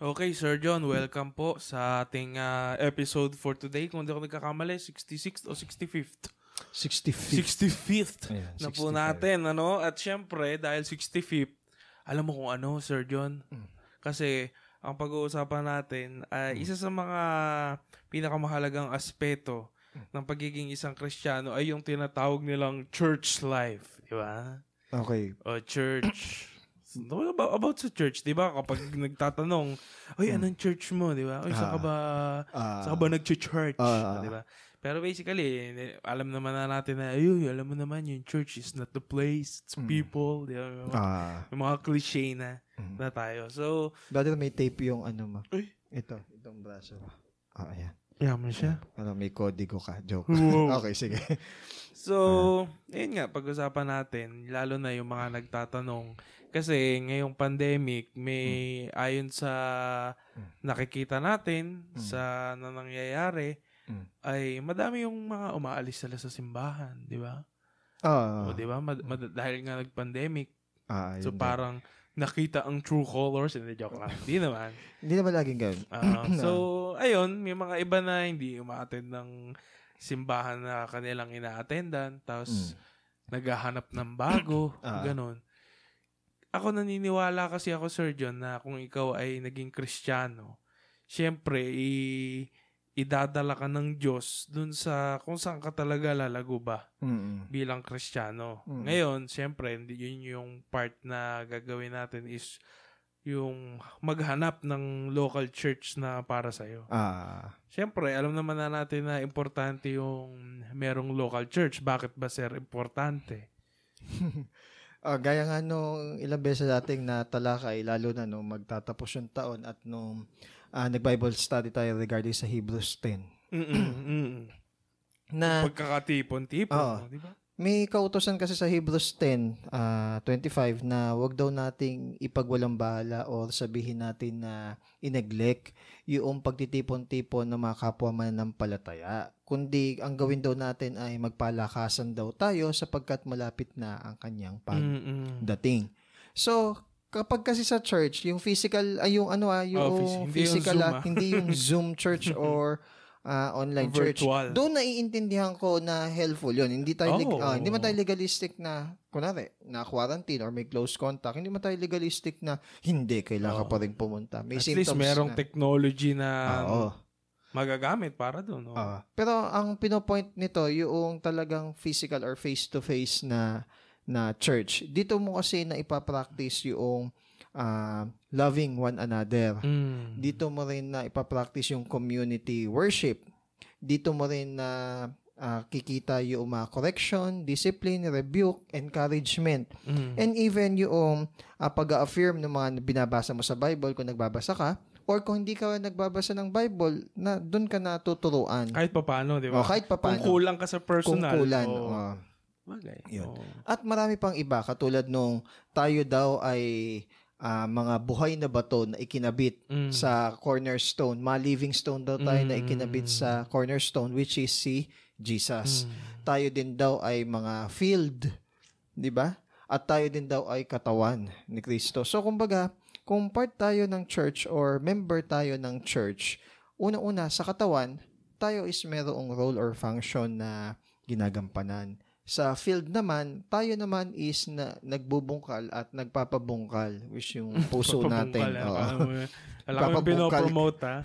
Okay, Sir John, welcome po sa ating ah, episode for today. Kung hindi ako nagkakamali, 66th o 65th? 65. 65th Ayan, na po 65. natin, ano? At syempre, dahil 65th, alam mo kung ano, Sir John? Kasi, ang pag-uusapan natin, ay isa sa mga pinakamahalagang aspeto ng pagiging isang Kristiyano ay yung tinatawag nilang church life. Di ba? Okay. O church. No, about, about sa church, di ba? Kapag nagtatanong, Oy, anong church mo? Di ba? Oy, saan ka ba, Ah. saan ka ba nag-church? Ah. di ba? Pero basically, alam naman na natin na, ayun, alam mo naman, yung church is not the place, it's people. Di ba? Yung mga- Ah. Yung mga cliche na, na tayo. So, Dati may tape yung ano mo. Uy. Ito, itong braso mo. Ah, ayan. yaman siya. Ano, may kodigo ka. Joke. Okay, sige. So, ayun nga, pag-usapan natin, lalo na yung mga nagtatanong. Kasi ngayong pandemic, may ayon sa nakikita natin, sa na nangyayari, Mm. ay madami yung mga umaalis sila sa simbahan, di ba? Ah. o di ba? Mad- mad- dahil nga nag-pandemic, ah, so parang nakita ang true colors, hindi joke lang. Hindi naman. Hindi naman laging ganun. Ah, so, ayun, may mga iba na hindi umaattend ng simbahan na kanilang ina-attendan, tapos naghahanap ng bago, Ah. ganun. Ako naniniwala kasi ako, Sir John, na kung ikaw ay naging kristyano, syempre, i- idadala ka ng Diyos dun sa kung saan ka talaga lalago ba Mm-mm. bilang kristyano. Mm. Ngayon, syempre, yun yung part na gagawin natin is yung maghanap ng local church na para sa'yo. Ah. Siyempre, alam naman na natin na importante yung merong local church. Bakit ba, sir, importante? Ah, gaya nga nung ilang beses dating na talakay, lalo na nung magtatapos yung taon at nung ah, nag-Bible study tayo regarding sa Hebrews 10. Mm-mm, mm-mm. Na Pagkakatipon-tipon, no, di ba? May kautosan kasi sa Hebrews 10, ah, 25 na wag daw nating ipagwalang bahala or sabihin natin na ineglect yung pagtitipon-tipon ng mga kapwa mananampalataya. Kundi ang gawin daw natin ay magpalakasan daw tayo sapagkat malapit na ang kanyang pagdating. So, kapag kasi sa church, yung physical, ay yung ano ah, yung Oh, phys- hindi yung physical Zoom, ah, ah. hindi yung Zoom church or ah, online church. Virtual. Doon naiintindihan ko na helpful yun. Hindi tayo, Oh. ah, hindi man tayo legalistic na, kunwari, na quarantine or may close contact. Hindi man tayo legalistic na, hindi, kailangan ka pa rin pumunta. May At least merong na. technology na Ah, oo. magagamit para doon. No? Ah. pero ang pinopoint nito, yung talagang physical or face-to-face na na church. Dito mo kasi na ipapractice yung ah, loving one another. Mm. Dito mo rin na ipapractice yung community worship. Dito mo rin na ah, kikita yung mga correction, discipline, rebuke, encouragement. Mm. And even yung ah, pag-affirm ng mga binabasa mo sa Bible kung nagbabasa ka, or kung hindi ka nagbabasa ng Bible, na doon ka natuturuan. Kahit pa paano, di ba? Oh, kahit papaano. Kung kulang ka sa personal. Kung kulan. oo. oh. Bagay. Yun. Oo. At marami pang iba, katulad nung tayo daw ay ah, mga buhay na bato na ikinabit Mm. sa cornerstone. Mga living stone daw tayo na Mm. ikinabit sa cornerstone, which is si Jesus. Mm. Tayo din daw ay mga field, di ba? At tayo din daw ay katawan ni Kristo. So, kumbaga, kung part tayo ng church or member tayo ng church, una-una sa katawan, tayo is merong role or function na ginagampanan. Sa field naman, tayo naman is na, nagbubungkal at nagpapabungkal, which yung puso natin. Papabungkal, ah. Oo. Alam mo Papabungkal. pinopromote, ha?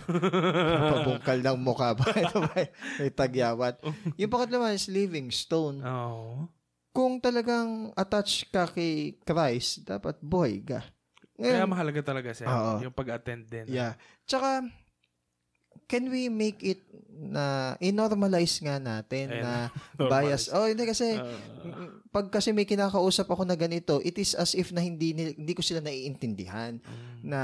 Pabungkal ng mukha ba? Ito ba? May tagyawat. Yung pangatlo naman is living stone. Oo. Kung talagang attached ka kay Christ, dapat buhay ka. Kaya Ngayon, mahalaga talaga siya. Oo. Yung pag-attend din. yeah. Tsaka, can we make it na i-normalize nga natin Ayan. na bias? Oh, hindi kasi Ah. pag kasi may kinakausap ako na ganito, it is as if na hindi hindi ko sila naiintindihan Mm. na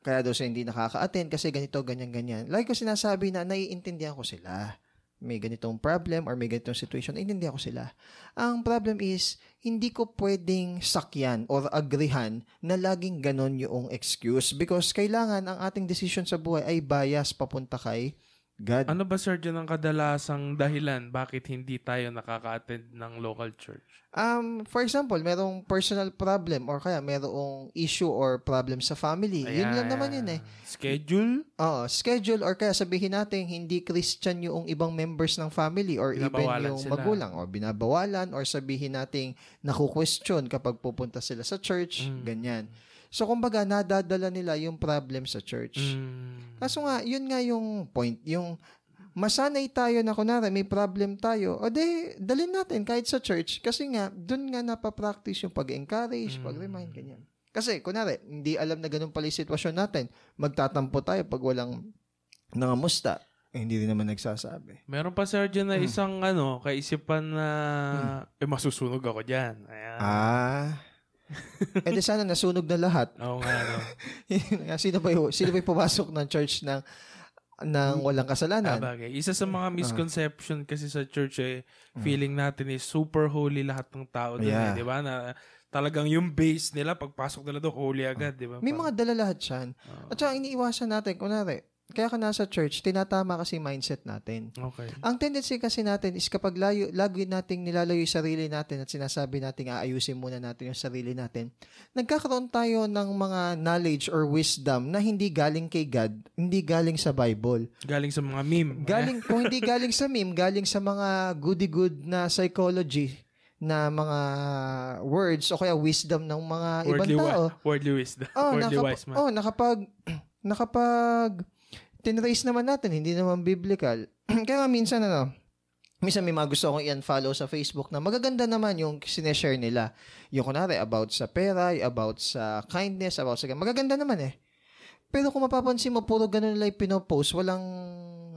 kaya daw sila hindi nakaka-attend kasi ganito, ganyan, ganyan. Lagi ko sinasabi na naiintindihan ko sila. May ganitong problem or may ganitong situation, naiintindihan ko sila. Ang problem is, hindi ko pwedeng sakyan or agrihan na laging ganon yung excuse because kailangan ang ating decision sa buhay ay bias papunta kay God. Ano ba, Sir, dyan ang kadalasang dahilan bakit hindi tayo nakaka-attend ng local church? Um, for example, merong personal problem or kaya merong issue or problem sa family. Yun lang naman yun eh. Schedule? Oo, schedule or kaya sabihin natin hindi Christian yung ibang members ng family or even yung sila. magulang or binabawalan or sabihin natin naku-question kapag pupunta sila sa church, Mm. ganyan. So kumbaga nadadala nila yung problem sa church. Mm. Kaso nga, yun nga yung point, yung masanay tayo na kunwari may problem tayo, o de, dalhin natin kahit sa church kasi nga, dun nga napapractice yung pag-encourage, Mm. pag-remind, ganyan. Kasi, kunwari, hindi alam na ganun pala yung sitwasyon natin. Magtatampo tayo pag walang nangamusta. Eh, hindi rin naman nagsasabi. Meron pa, dyan na Hmm. isang ano, kaisipan na, eh, masusunog ako dyan. Ayan. Ah. Eh di sana nasunog na lahat. Oo nga, no? sino ba yung, sino ba yung pumasok ng church ng ng walang Ah, kasalanan? bagay. Isa sa mga misconception kasi sa church eh, Mm. feeling natin is super holy lahat ng tao doon Yeah. eh, di ba? Na talagang yung base nila, pagpasok nila doon, holy agad, di ba? May mga dala lahat yan. Oo. At saka iniiwasan natin, kunwari, kaya ka nasa church, tinatama kasi mindset natin. Okay. Ang tendency kasi natin is kapag layo, lagi nating nilalayo yung sarili natin at sinasabi natin aayusin muna natin yung sarili natin, nagkakaroon tayo ng mga knowledge or wisdom na hindi galing kay God, hindi galing sa Bible. Galing sa mga meme. Galing, kung hindi galing sa meme, galing sa mga goody-good na psychology na mga words o kaya wisdom ng mga ibang Worldly, tao. wi- worldly wisdom. Oh, worldly nakap- wise man. oh, nakapag nakapag tinrace naman natin, hindi naman biblical. Kaya minsan ano, minsan may mga gusto akong i-unfollow sa Facebook na magaganda naman yung sineshare nila. Yung kunwari, about sa pera, about sa kindness, about sa... Magaganda naman eh. Pero kung mapapansin mo, puro ganun nila yung pinopost, walang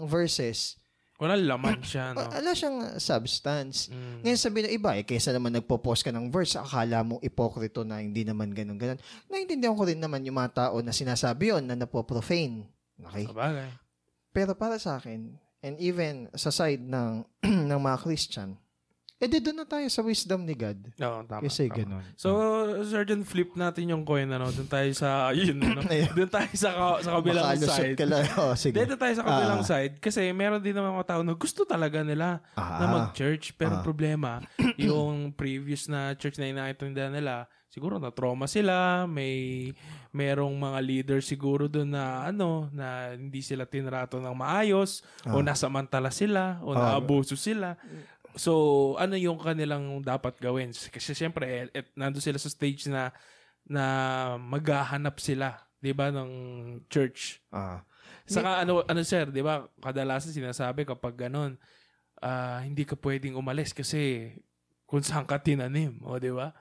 verses. Walang laman siya, no? Wala siyang substance. Mm. Ngayon sabi ng iba, eh, kaysa naman nagpo-post ka ng verse, akala mo ipokrito na hindi naman ganun ganun. Naintindihan ko rin naman yung mga tao na sinasabi yon na napo-profane. Okay? Sabagay. Pero para sa akin, and even sa side ng, ng mga Christian, eh di doon na tayo sa wisdom ni God. Oo, tama. Kasi tama. ganun. So, Sergeant, flip natin yung coin, ano? Doon tayo sa, yun, ano? Doon tayo sa, ka- sa kabilang Makalusot side. ka lang. Oh, sige. Dito tayo sa kabilang Ah. side kasi meron din naman mga tao na gusto talaga nila Ah. na mag-church. Pero Ah. problema, yung previous na church na inaintindihan nila, siguro na trauma sila, may merong mga leader siguro doon na ano, na hindi sila tinrato ng maayos o Ah. nasamantala sila o Ah. naabuso sila. So, ano yung kanilang dapat gawin? Kasi siyempre, eh, et, nandun sila sa stage na na maghahanap sila, 'di ba, ng church. Ah. Saka ano ano sir, 'di ba? Kadalasan sinasabi kapag ganun, ah, hindi ka pwedeng umalis kasi kung saan ka tinanim, o 'di ba?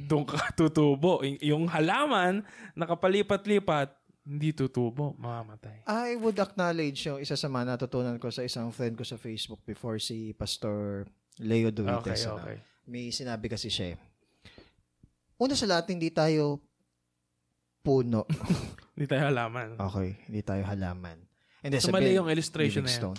Doon ka tutubo. Y- yung halaman nakapalipat-lipat, hindi tutubo, mamamatay. I would acknowledge yung isa sa mga natutunan ko sa isang friend ko sa Facebook before si Pastor Leo Okay, Duites. ano. okay. May sinabi kasi siya eh. Una sa lahat, hindi tayo puno. Hindi tayo halaman. Okay, hindi tayo halaman. And then So, mali yung illustration na yan. stone.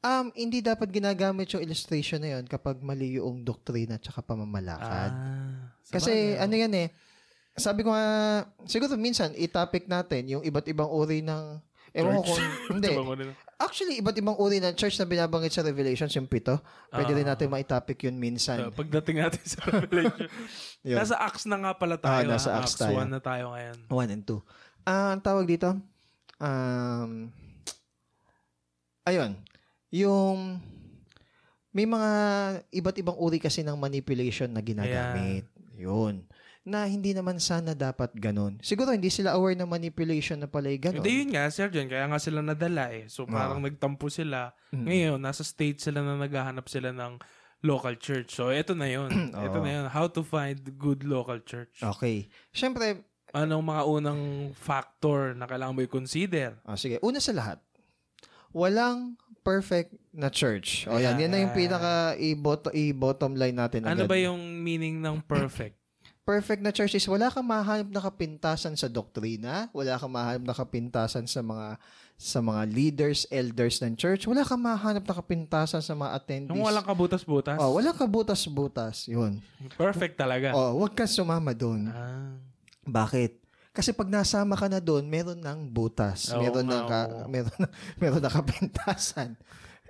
Um, hindi dapat ginagamit yung illustration na yun kapag mali yung doktrina at saka pamamalakad. Ah, Kasi sabagay. ano yan eh, sabi ko nga, siguro minsan i-topic natin yung iba't ibang uri ng, ewan ko kung, hindi. Rin. Actually, iba't ibang uri ng church na binabanggit sa Revelations, yung pito. Pwede rin Ah. natin ma-topic yun minsan. So, pagdating natin sa Revelation. Nasa Acts na nga pala tayo. Ah, nasa ah. Acts Acts tayo. 1 na tayo ngayon. One and two. Ah, ang tawag dito, um, ayun, yung, may mga iba't ibang uri kasi ng manipulation na ginagamit. Yun. Na hindi naman sana dapat ganun. Siguro hindi sila aware ng manipulation na pala ganun. Hindi yun nga, Sir John. Kaya nga sila nadala eh. So parang nagtampo sila. Mm. Ngayon, nasa state sila na naghahanap sila ng local church. So ito na yun. ito na yun. How to find good local church. Okay. Siyempre, Anong mga unang factor na kailangan mo i-consider? ah, sige, una sa lahat, walang perfect na church. O yan, yan na yung pinaka i-bottom, i-bottom line natin. Ano agad. ba yung meaning ng perfect? Perfect na church is wala kang mahanap na kapintasan sa doktrina, wala kang mahanap na kapintasan sa mga sa mga leaders, elders ng church, wala kang mahanap na kapintasan sa mga attendees. Yung walang kabutas-butas? oh, wala ka butas-butas. Yun. Perfect talaga. Oh, wag ka sumama doon. Ah. Bakit? Kasi pag nasama ka na doon, meron ng butas. Oo meron nga, ng ka, meron meron na kapintasan.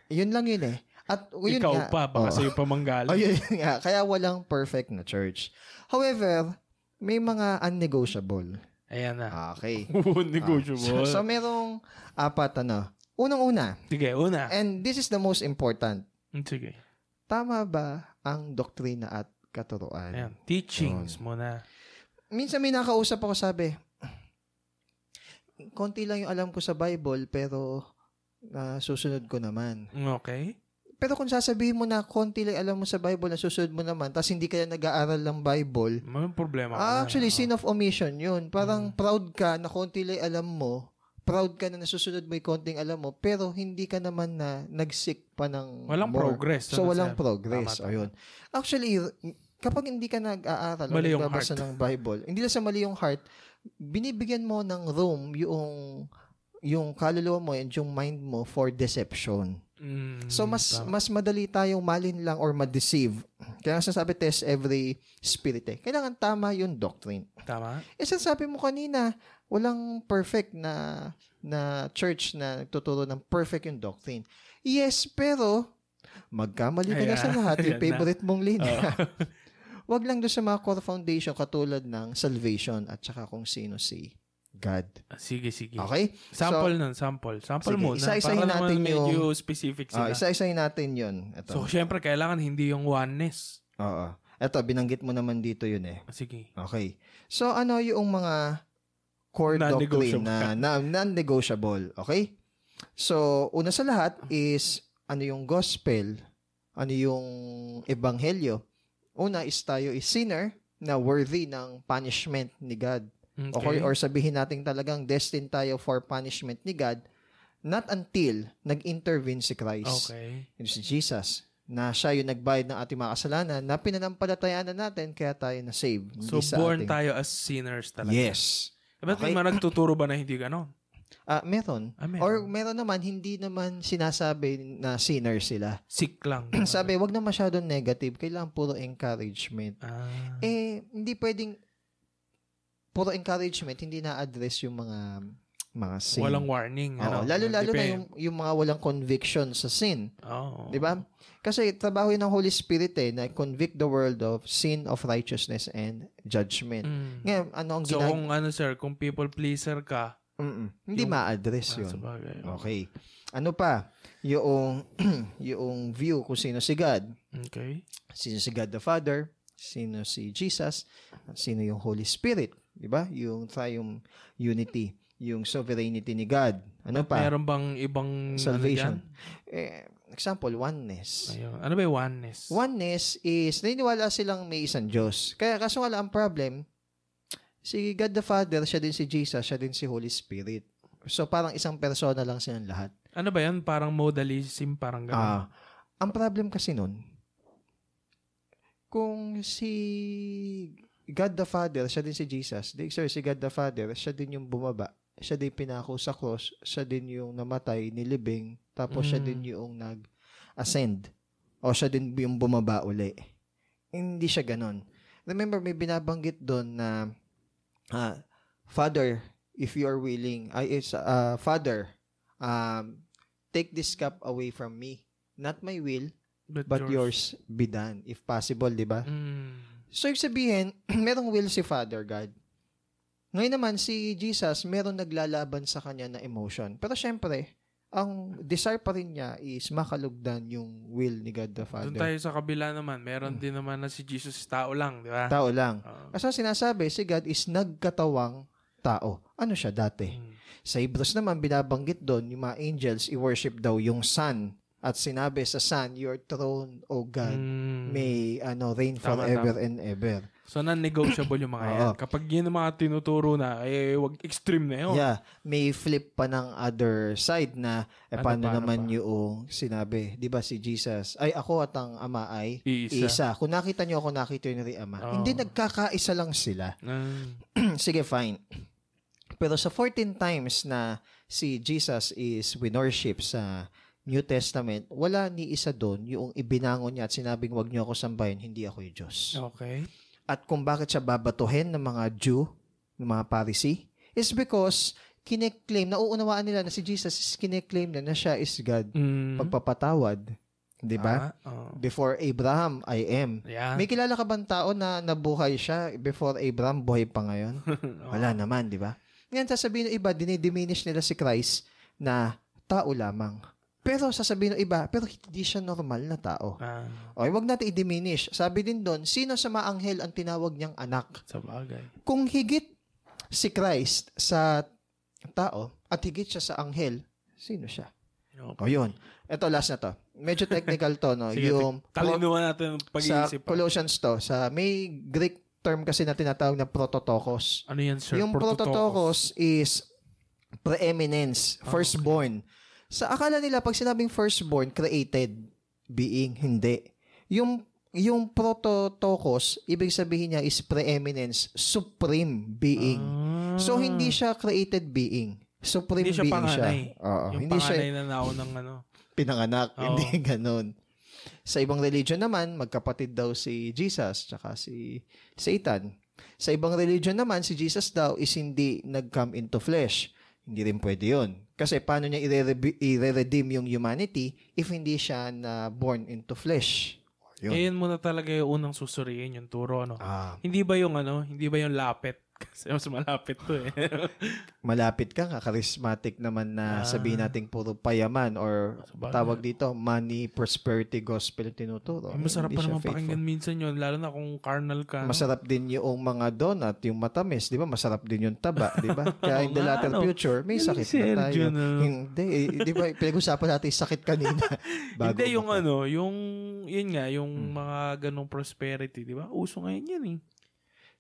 Yun lang yun eh. At yun Ikaw nga, pa, baka oo. sa'yo pa manggaling. Oh, yun nga. Kaya walang perfect na church. However, may mga unnegotiable. Ayan na. Okay. Negotiable. So, so merong apat ano. Unang-una, Sige, una. and this is the most important. Sige. Tama ba ang doktrina at katuruan? Ayan. Teachings muna. Minsan may nakausap ako sabi, konti lang yung alam ko sa Bible pero ah, susunod ko naman. Okay. Pero kung sasabihin mo na konti lang alam mo sa Bible na susunod mo naman tapos hindi ka na nag-aaral ng Bible, May problema ka ah, na. actually Oo. sin of omission yun. Parang proud ka na konti lang alam mo, proud ka na nasusunod mo yung konting alam mo, pero hindi ka naman na nag-seek pa ng Walang more. progress. So, Ano, walang sir? progress. Tama, tama. Ayun. Actually, kapag hindi ka nag-aaral o nagbabasa ng Bible, hindi lang sa mali yung heart, binibigyan mo ng room yung yung kaluluwa mo and yung mind mo for deception. Mm, So mas tama. mas madali tayong malin lang or ma-deceive. Kaya nga sinasabi test every spirit eh. Kailangan tama yung doctrine. Tama? Eh sabi mo kanina, walang perfect na na church na nagtuturo ng perfect yung doctrine. Yes, pero magkamali ka na sa lahat. Yung Ayan na. favorite mong linya. Oo. Wag lang doon sa mga core foundation katulad ng salvation at saka kung sino si God. sige, sige. Okay? Sample nun, sample. Sample Sige, muna. isa-isahin para natin naman medyo yung- specific Ah, sila. isa-isahin natin yun. Ito. so, syempre, kailangan hindi yung oneness. Oo. Ito, binanggit mo naman dito yun eh. Sige. Okay. So, ano yung mga core doctrine na, na non-negotiable? Okay? So, una sa lahat is ano yung gospel, ano yung ebanghelyo. Una is tayo is sinner na worthy ng punishment ni God. Okay? Or sabihin natin talagang destined tayo for punishment ni God not until nag-intervene si Christ. Okay. Yun si Jesus na siya yung nagbayad ng ating mga kasalanan na pinanampalatayaan na natin kaya tayo na-save. So, born ating... tayo as sinners talaga. Yes. Eh, Ba't Okay. may nagtuturo ba na hindi ganon? Ah, meron. Ah, meron. Or meron naman, hindi naman sinasabi na sinner sila. Sick lang. Sabi, wag na masyadong negative. Kailangan puro encouragement. Ah. Eh, hindi pwedeng puro encouragement, hindi na-address yung mga mga sin. walang warning. Oo, ano? lalo-lalo na yung, yung mga walang conviction sa sin. Oo. Di ba? Kasi trabaho yun ng Holy Spirit eh, na convict the world of sin, of righteousness, and judgment. Mm. Ngayon, ano ang So, ginag... kung ano, sir, kung people pleaser ka, Mm-mm. Hindi yung- ma-address ah, yun. sabagay. Okay. Ano pa? Yung, yung view kung sino si God. Okay. Sino si God the Father, sino si Jesus, sino yung Holy Spirit. Di ba? Yung triune unity, yung sovereignty ni God. Ano pa? Meron bang ibang Salvation. Ano Eh, example, oneness. Ayun. Ano ba yung oneness? Oneness is, naniniwala silang may isang Diyos. Kaya kaso nga lang ang problem, si God the Father, siya din si Jesus, siya din si Holy Spirit. So parang isang persona lang silang lahat. Ano ba yan? Parang modalism, parang gano'n. Ah, ang problem kasi nun, kung si God the Father, siya din si Jesus, di, sorry, si God the Father, siya din yung bumaba, siya din pinako sa cross, siya din yung namatay, nilibing, tapos siya Mm. din yung nag-ascend. O siya din yung bumaba uli. Hindi siya ganon. Remember, may binabanggit doon na, ah, Father, if you are willing, ay, is, ah, Father, um, take this cup away from me. Not my will, but yours be done. If possible, di ba? Mm. So, ibig sabihin, merong will si Father God. Ngayon naman, si Jesus, meron naglalaban sa kanya na emotion. Pero syempre, ang desire pa rin niya is makalugdan yung will ni God the Doon Father. tayo sa kabila naman. Meron din naman na si Jesus tao lang, di ba? Tao lang. Oo. Kasi sinasabi, si God is nagkatawang tao. Ano siya dati? Mm. Sa Hebrews naman, binabanggit doon, yung mga angels, i-worship daw yung Son. At sinabi sa Son, Your throne, O God, Mm. may ano reign Tama, forever and ever. So, non-negotiable yung mga yan. Kapag yun ang mga tinuturo na, eh, wag extreme na yun. Yeah, may flip pa ng other side na eh, Ano paano pa, ano naman pa? yung sinabi, 'di ba si Jesus, ay ako at ang Ama ay Iisa. isa. Kung nakita niyo ako, nakita niyo rin Ama. Oo. Hindi nagkakaisa lang sila. Mm. Sige, fine. Pero sa 14 times na si Jesus is winorship sa New Testament, wala ni isa doon yung ibinangon niya at sinabing wag niyo ako sambahin, hindi ako yung Diyos. Okay. At kung bakit siya babatuhin ng mga Jew, ng mga Pharisee is because kine-claim, nauunawaan nila na si Jesus is kine-claim na na siya is God. Mm. Pagpapatawad. Di ba? Ah, oh. Before Abraham, I am. Yeah. May kilala ka bang tao na nabuhay siya before Abraham, buhay pa ngayon? Wala naman, di ba? Ngayon, sasabihin ng iba, dinidiminish nila si Christ na tao lamang. Pero sasabihin ng iba, pero hindi siya normal na tao. Ah, Okay, wag natin i-diminish. Sabi din doon, sino sa mga anghel ang tinawag niyang anak? sa bagay. Kung higit si Christ sa tao at higit siya sa anghel, sino siya? O Okay. yun. Ito, last na to. Medyo technical to, no? Sige, yung Talinuhan natin ang sa pag-iisip. Colossians to, sa may Greek term kasi na tinatawag na prototokos. ano yan, sir? Yung prototokos is preeminence, Ah, firstborn. Sa akala nila, pag sinabing firstborn, created being, hindi. Yung yung prototokos, ibig sabihin niya is preeminence, supreme being. Ah. So, hindi siya created being. Supreme Hindi siya being panganay. siya. Oo, yung hindi siya panganay na naunang ano. pinanganak. Oo. Hindi ganun. Sa ibang religion naman, magkapatid daw si Jesus tsaka si Satan. Sa ibang religion naman, si Jesus daw is hindi nag-come into flesh. Hindi rin pwede yun. Kasi paano niya ire- ire-redeem yung humanity if hindi siya na born into flesh? Yun. Yun muna talaga yung unang susuriin, yung turo, ano. Ah, Hindi ba yung ano, hindi ba yung lapit? Kasi mas malapit to eh. malapit ka charismatic naman na Ah. sabihin nating puro payaman or tawag dito, money, prosperity, gospel tinuturo. Eh, masarap Hindi pa naman faithful. pakinggan minsan yun, lalo na kung carnal ka. no? Masarap din yung mga donut, yung matamis, di ba? Masarap din yung taba, di ba? Kaya in the latter ano? future, may sakit si na tayo. Sergio, no? Hindi, eh, di ba? Pinag-usapan natin yung sakit kanina. bago Hindi, yung ano, yung, yun nga, yung Hmm. mga ganong prosperity, di ba? Uso ngayon yan eh.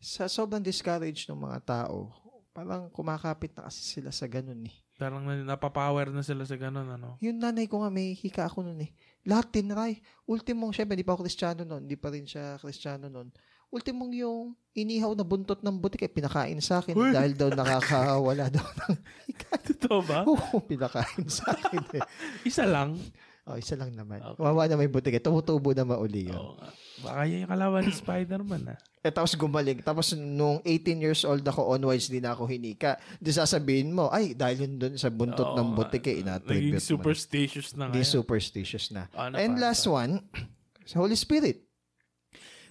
Sa sobrang discourage ng mga tao, parang kumakapit na kasi sila sa ganun eh. Parang na- napapower na sila sa ganon, ano. Yung nanay ko nga, may hika ako nun eh. Lahat tinry. Ultimong, syempre, di pa ako kristyano nun. Di pa rin siya kristyano nun. Ultimong yung inihaw na buntot ng butik, eh, pinakain sa akin Uy! dahil daw nakakawala daw ng Totoo ba? Oo, pinakain sa akin eh. Isa lang. Oh, isa lang naman. Okay. Kawawa na may butik. eh. Tumutubo na mauli yun. Oo nga. Baka yan yung kalaban ni Spider-Man, ah. Eh, tapos gumaling. Tapos nung 18 years old ako, onwards din ako hinika. Di sasabihin mo, ay, dahil yun dun sa buntot Oo ng butik eh, inatribute mo. superstitious na Di ngayon. superstitious na. Ano And pa? last one, sa Holy Spirit.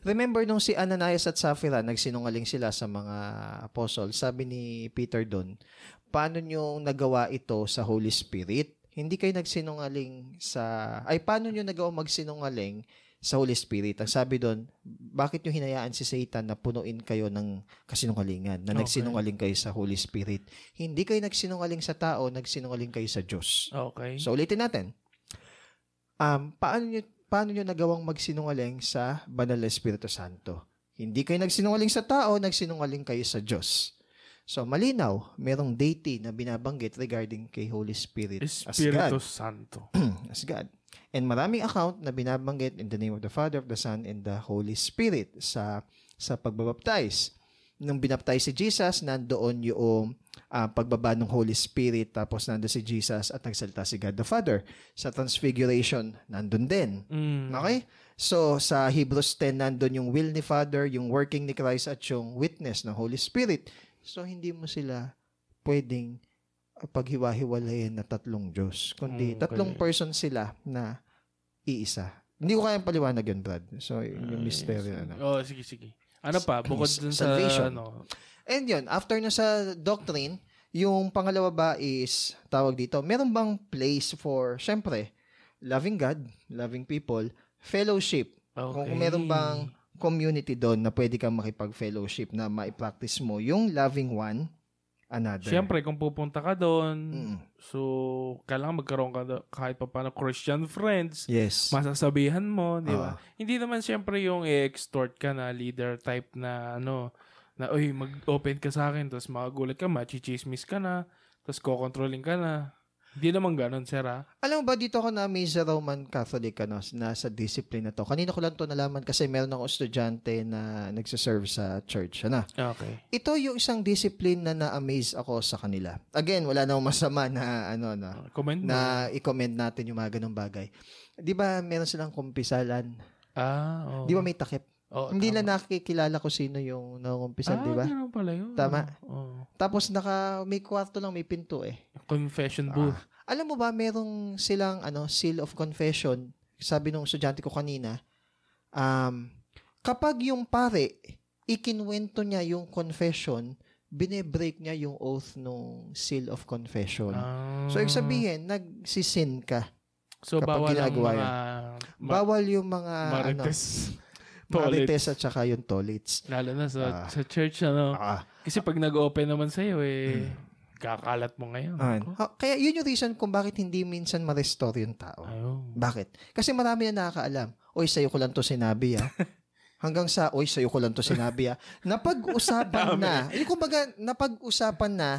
Remember nung si Ananias at Sapphira, nagsinungaling sila sa mga apostles. Sabi ni Peter doon, paano nyo nagawa ito sa Holy Spirit? Hindi kayo nagsinungaling sa... Ay, paano nyo nagawa magsinungaling sa Holy Spirit? Ang sabi doon, bakit nyo hinayaan si Satan na punuin kayo ng kasinungalingan? Na Okay. nagsinungaling kayo sa Holy Spirit. Hindi kayo nagsinungaling sa tao, nagsinungaling kayo sa Diyos. Okay. So ulitin natin. Um, paano nyo, paano nyo nagawang magsinungaling sa Banal na Espiritu Santo? Hindi kayo nagsinungaling sa tao, nagsinungaling kayo sa Diyos. So malinaw, merong deity na binabanggit regarding kay Holy Spirit as Espiritu God. Santo. as God. And maraming account na binabanggit in the name of the Father, of the Son, and the Holy Spirit sa sa pagbabaptize. Nung binaptize si Jesus, nandoon yung ah, pagbaba ng Holy Spirit, tapos nandoon si Jesus at nagsalita si God the Father. Sa Transfiguration, nandun din. Mm. Okay? So, sa Hebrews 10, nandun yung will ni Father, yung working ni Christ, at yung witness ng Holy Spirit. So, hindi mo sila pwedeng uh, paghiwa-hiwalayin na tatlong Diyos. Kundi, Okay. tatlong person sila na iisa. Hindi ko kayang paliwanag yun, Brad. So, yun yung Ah, mystery. yes. Ano. Oh, sige, sige. Ano pa? Bukod dun sa, salvation. ano, And yun, after na sa doctrine, yung pangalawa ba is, tawag dito, meron bang place for, syempre, loving God, loving people, fellowship. okay. Kung meron bang community doon na pwede kang makipag-fellowship na ma-practice mo yung loving one another. Siyempre, kung pupunta ka doon, Mm. so, kailangan magkaroon ka do- kahit pa paano Christian friends. Yes. Masasabihan mo, di ba? Hindi naman siyempre yung i-extort ka na leader type na ano, na, uy, mag-open ka sa akin, tapos makagulat ka, machichismis ka na, tapos kokontrolling ka na. Hindi naman ganun, sir, ha? Alam mo ba, dito ako na-amaze sa Roman Catholic ano, na sa discipline na to. Kanina ko lang to nalaman kasi meron akong estudyante na nagsiserve sa church. Ano? Okay. Ito yung isang discipline na na-amaze ako sa kanila. Again, wala namang masama na ano na Uh, comment mo. na i-comment natin yung mga ganong bagay. 'Di ba meron silang kumpisalan? ah, oh. 'Di ba may takip? Oo, Hindi tama. na nakikilala ko sino yung nangumpisan, ah, di ba? ganun pala yun. Tama. Oo. Tapos naka may kwarto lang, may pinto eh. Confession booth. Alam mo ba, merong silang ano, seal of confession. Sabi nung estudyante ko kanina, um, kapag yung pare, ikinwento niya yung confession, binebreak niya yung oath nung seal of confession. Ah. So, ibig sabihin, nagsisin ka. so, kapag bawal ang mga ma- Bawal yung mga ano, marites. toilets. Marites at saka yung toilets. Lalo na sa, Ah. sa church, ano. Ah. Kasi pag nag-open naman sa'yo, eh, kakalat mo ngayon. Ayan. Ha- Kaya yun yung reason kung bakit hindi minsan ma-restore yung tao. Ayun. Bakit? Kasi marami na nakakaalam. Oy, sa'yo ko lang to sinabi, ah. Hanggang sa, oy, sa'yo ko lang to sinabi, ah. Napag-usapan na. Yung kumbaga, napag-usapan na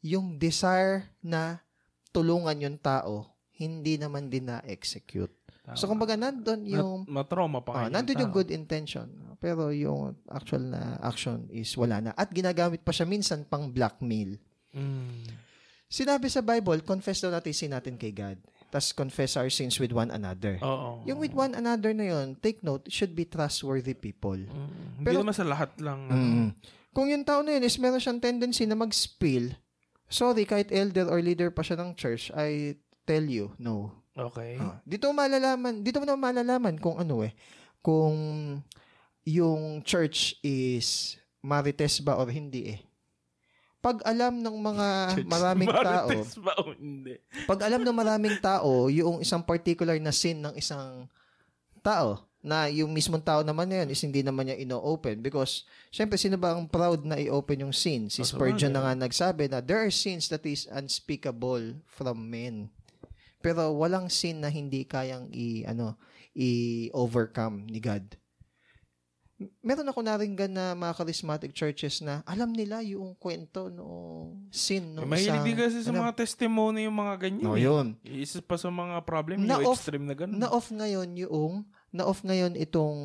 yung desire na tulungan yung tao, hindi naman din na-execute. So, kumbaga, nandun yung, Mat- matrauma pa ah, kayo. nandun yung good intention. Pero yung actual na action is wala na. At ginagamit pa siya minsan pang blackmail. Mm. Sinabi sa Bible, confess daw natin sin natin kay God. Tapos confess our sins with one another. Oo. Yung with one another na yun, take note, should be trustworthy people. Mm. Hindi Pero- naman sa lahat lang. Mm. Kung yung tao na yun is meron siyang tendency na mag-spill, sorry, kahit elder or leader pa siya ng church, I tell you, no. Okay. Ah, dito mo malalaman, dito mo na malalaman kung ano eh, kung yung church is marites ba or hindi eh. Pag alam ng mga maraming tao, ba o hindi? pag alam ng maraming tao yung isang particular na sin ng isang tao, na yung mismong tao naman na yun is hindi naman niya ino-open because syempre sino ba ang proud na i-open yung sin? Si Oh, Spurgeon na nga nagsabi na there are sins that is unspeakable from men. Pero walang sin na hindi kayang i ano i-overcome ni God. Meron ako naringgan na mga charismatic churches na alam nila yung kwento no sin no Mahilig din kasi sa ano, mga testimony yung mga ganyan. Oh, eh. yun. Isa pa sa mga problem, Na yung off- extreme na ganun. Na-off ngayon yung na-off ngayon itong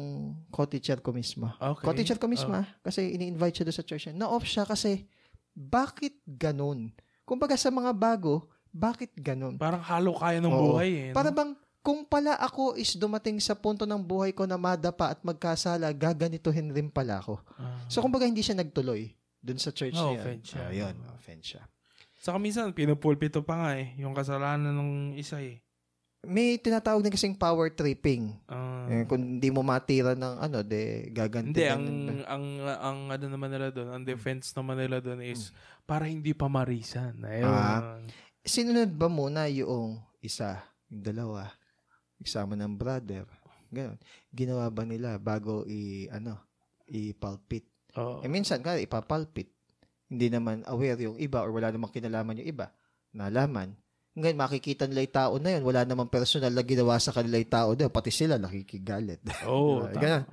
co-teacher ko mismo. okay. Co-teacher ko mismo Oh. ah, kasi ini-invite siya doon sa church. Na-off siya kasi bakit ganun? Kumbaga sa mga bago, bakit ganun? Parang halo kaya ng Oo. buhay eh. Para no? bang kung pala ako is dumating sa punto ng buhay ko na madapa at magkasala, gaganituhin rin pala ako. Ah. So kumbaga hindi siya nagtuloy doon sa church Oh, niya. offend siya. Ah, yun, offend siya. Saka minsan, pinupulpito pa nga eh. Yung kasalanan ng isa eh. May tinatawag din kasing power tripping. Ah. Eh, kung hindi mo matira ng ano, de gaganti. Hindi, ang, ang, ang, ano naman nila doon, ang defense naman nila doon is para hindi pa marisan. Ayun. Hmm. Ah. Sinunod ba muna yung isa, yung dalawa, isama ng brother, ganun. Ginawa ba nila bago i, ano, i-palpit? Oo. Eh, minsan, kaya ipapalpit. Hindi naman aware yung iba or wala namang kinalaman yung iba. Nalaman. Ngayon, makikita nila yung tao na yun. Wala namang personal na ginawa sa kanila yung tao doon. Pati sila nakikigalit. Oo, tama. Ganun.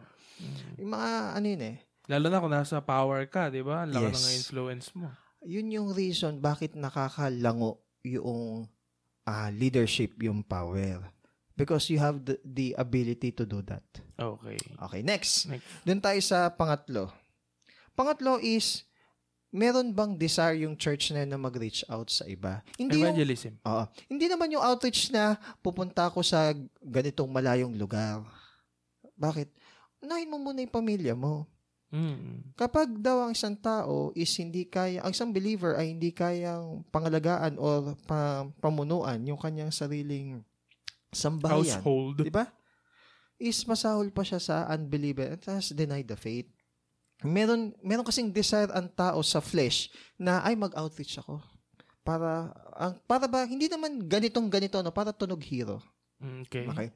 yung mga, ano yun eh, Lalo na kung nasa power ka, di ba? Laki Yes. ng influence mo. yun yung reason bakit nakakalango yung ah, leadership, yung power. Because you have the, the ability to do that. Okay. Okay, next. Next. Doon tayo sa pangatlo. Pangatlo is, meron bang desire yung church na yun na mag-reach out sa iba? Hindi yung, Evangelism. Oo. hindi naman yung outreach na pupunta ako sa ganitong malayong lugar. Bakit? Unahin mo muna yung pamilya mo. Mm. Kapag daw ang isang tao is hindi kaya, ang isang believer ay hindi kayang pangalagaan or pa, pamunuan yung kanyang sariling sambahayan. Household. Di ba? Is masahol pa siya sa unbeliever at has denied the faith. Meron, meron kasing desire ang tao sa flesh na ay mag-outreach ako. Para, ang, para ba, hindi naman ganitong ganito, no? para tunog hero. Mm, Okay. Okay?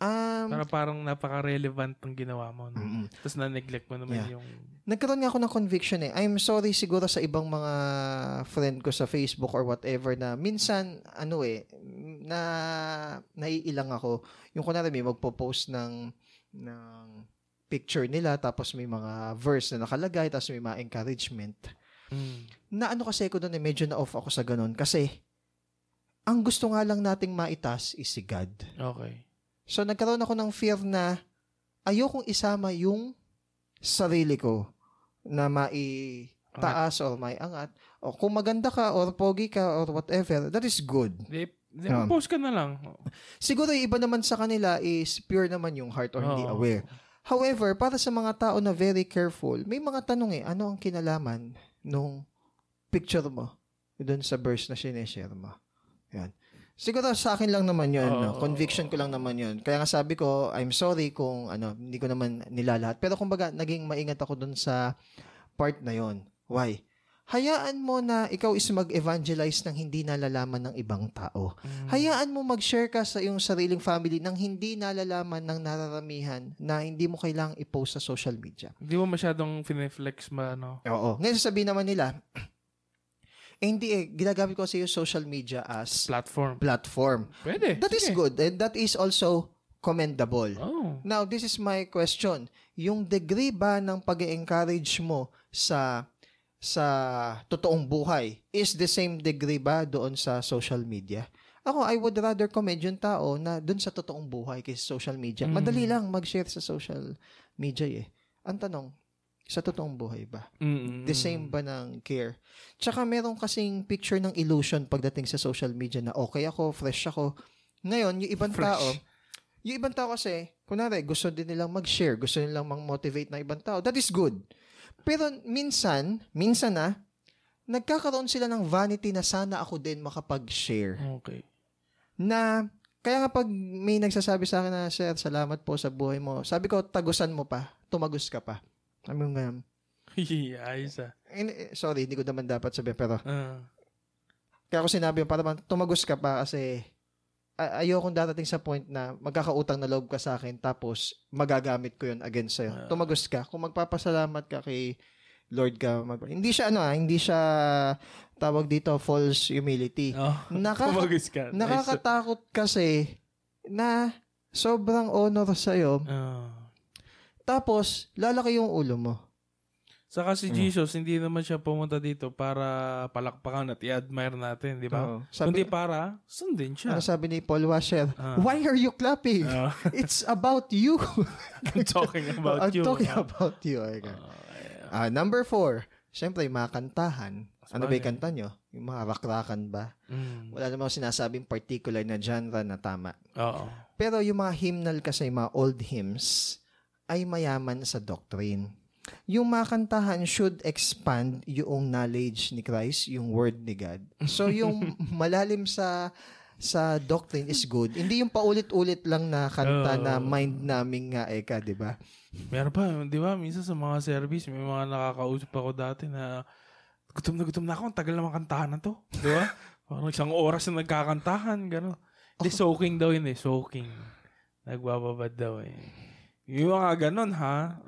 Um, Para parang napaka-relevant ng ginawa mo. No? mm, Tapos na-neglect mo naman Yeah. yung... Nagkaroon nga ako ng conviction eh. I'm sorry siguro sa ibang mga friend ko sa Facebook or whatever na minsan, ano eh, na naiilang ako. Yung kunwari may magpo-post ng, ng picture nila tapos may mga verse na nakalagay tapos may mga encouragement. Mm. Na ano kasi ko doon eh, medyo na-off ako sa ganun kasi ang gusto nga lang nating maitas is si God. Okay. So, nagkaroon ako ng fear na ayokong isama yung sarili ko na maitaas or may angat. O kung maganda ka or pogi ka or whatever, that is good. Di, di Um, post ka na lang. Siguro yung iba naman sa kanila is pure naman yung heart or hindi Oo. aware. However, para sa mga tao na very careful, may mga tanong eh, ano ang kinalaman nung picture mo doon sa verse na sineshare mo? Yan. Siguro sa akin lang naman yun. no? Oo. Conviction ko lang naman yun. Kaya nga sabi ko, I'm sorry kung ano, hindi ko naman nilalahat. Pero kumbaga, naging maingat ako dun sa part na yon. Why? Hayaan mo na ikaw is mag-evangelize ng hindi nalalaman ng ibang tao. Mm. Hayaan mo mag-share ka sa iyong sariling family ng hindi nalalaman ng nararamihan na hindi mo kailangang i-post sa social media. Hindi mo masyadong fineflex ma, no? Oo. Ngayon sasabihin naman nila, eh hindi eh, ginagamit ko sa iyo social media as Platform. platform. Pwede. That is Sige. good and that is also commendable. Oh. Now, this is my question. Yung degree ba ng pag encourage mo sa sa totoong buhay is the same degree ba doon sa social media? Ako, I would rather commend yung tao na doon sa totoong buhay kaysa social media. Mm. Madali lang mag-share sa social media eh. Ang tanong, sa totoong buhay ba? Mm-mm. The same ba ng care? Tsaka meron kasing picture ng illusion pagdating sa social media na okay ako, fresh ako. Ngayon, yung ibang Fresh. tao, yung ibang tao kasi, kunwari, gusto din nilang mag-share, gusto nilang mang-motivate ng ibang tao. That is good. Pero minsan, minsan na, nagkakaroon sila ng vanity na sana ako din makapag-share. Okay. Na, kaya nga pag may nagsasabi sa akin na, Sir, salamat po sa buhay mo. Sabi ko, tagusan mo pa. Tumagos ka pa. Sabi ko ganun. Ayos ah. Eh, Sorry, hindi ko naman dapat sabihin, pero Ah. Kaya ako sinabi yung para tumagos ka pa kasi a- ayokong darating sa point na magkakautang na loob ka sa akin tapos magagamit ko yun against sa'yo. Ah. Tumagos ka. Kung magpapasalamat ka kay Lord ka, mag- hindi siya ano ah, hindi siya tawag dito false humility. Oh. Nakaka- Kumagis ka. Nice. nakakatakot kasi na sobrang honor sa'yo Ah. Tapos lalaki yung ulo mo. Saka si Mm. Jesus, hindi naman siya pumunta dito para palakpakan at i-admire natin, di ba? Oo. Kundi Sabi, para sundin siya. ano sabi ni Paul Washer? Ah. Why are you clapping? Ah. It's about you. I'm talking about I'm you. talking Ah. about you. Okay. Ah, yeah. Ah, number four, syempre, yung mga kantahan. Ano ba yung kanta nyo? Yung mga rakrakan ba? Mm. Wala namang sinasabing particular na genre na tama. Oo. Pero yung mga hymnal kasi, yung mga old hymns, ay mayaman sa doctrine. Yung mga kantahan should expand yung knowledge ni Christ, yung word ni God. So yung malalim sa sa doctrine is good. Hindi yung paulit-ulit lang na kanta Oo. na mind naming nga eka, di ba? Meron pa, di ba? Minsan sa mga service, may mga nakakausap ako dati na gutom na gutom na ako. Ang tagal naman kantahan na to. Di ba? Parang isang oras na nagkakantahan. Gano'n. Hindi, soaking daw yun eh. Soaking. Nagbababad daw eh. Yung mga ganun, ha?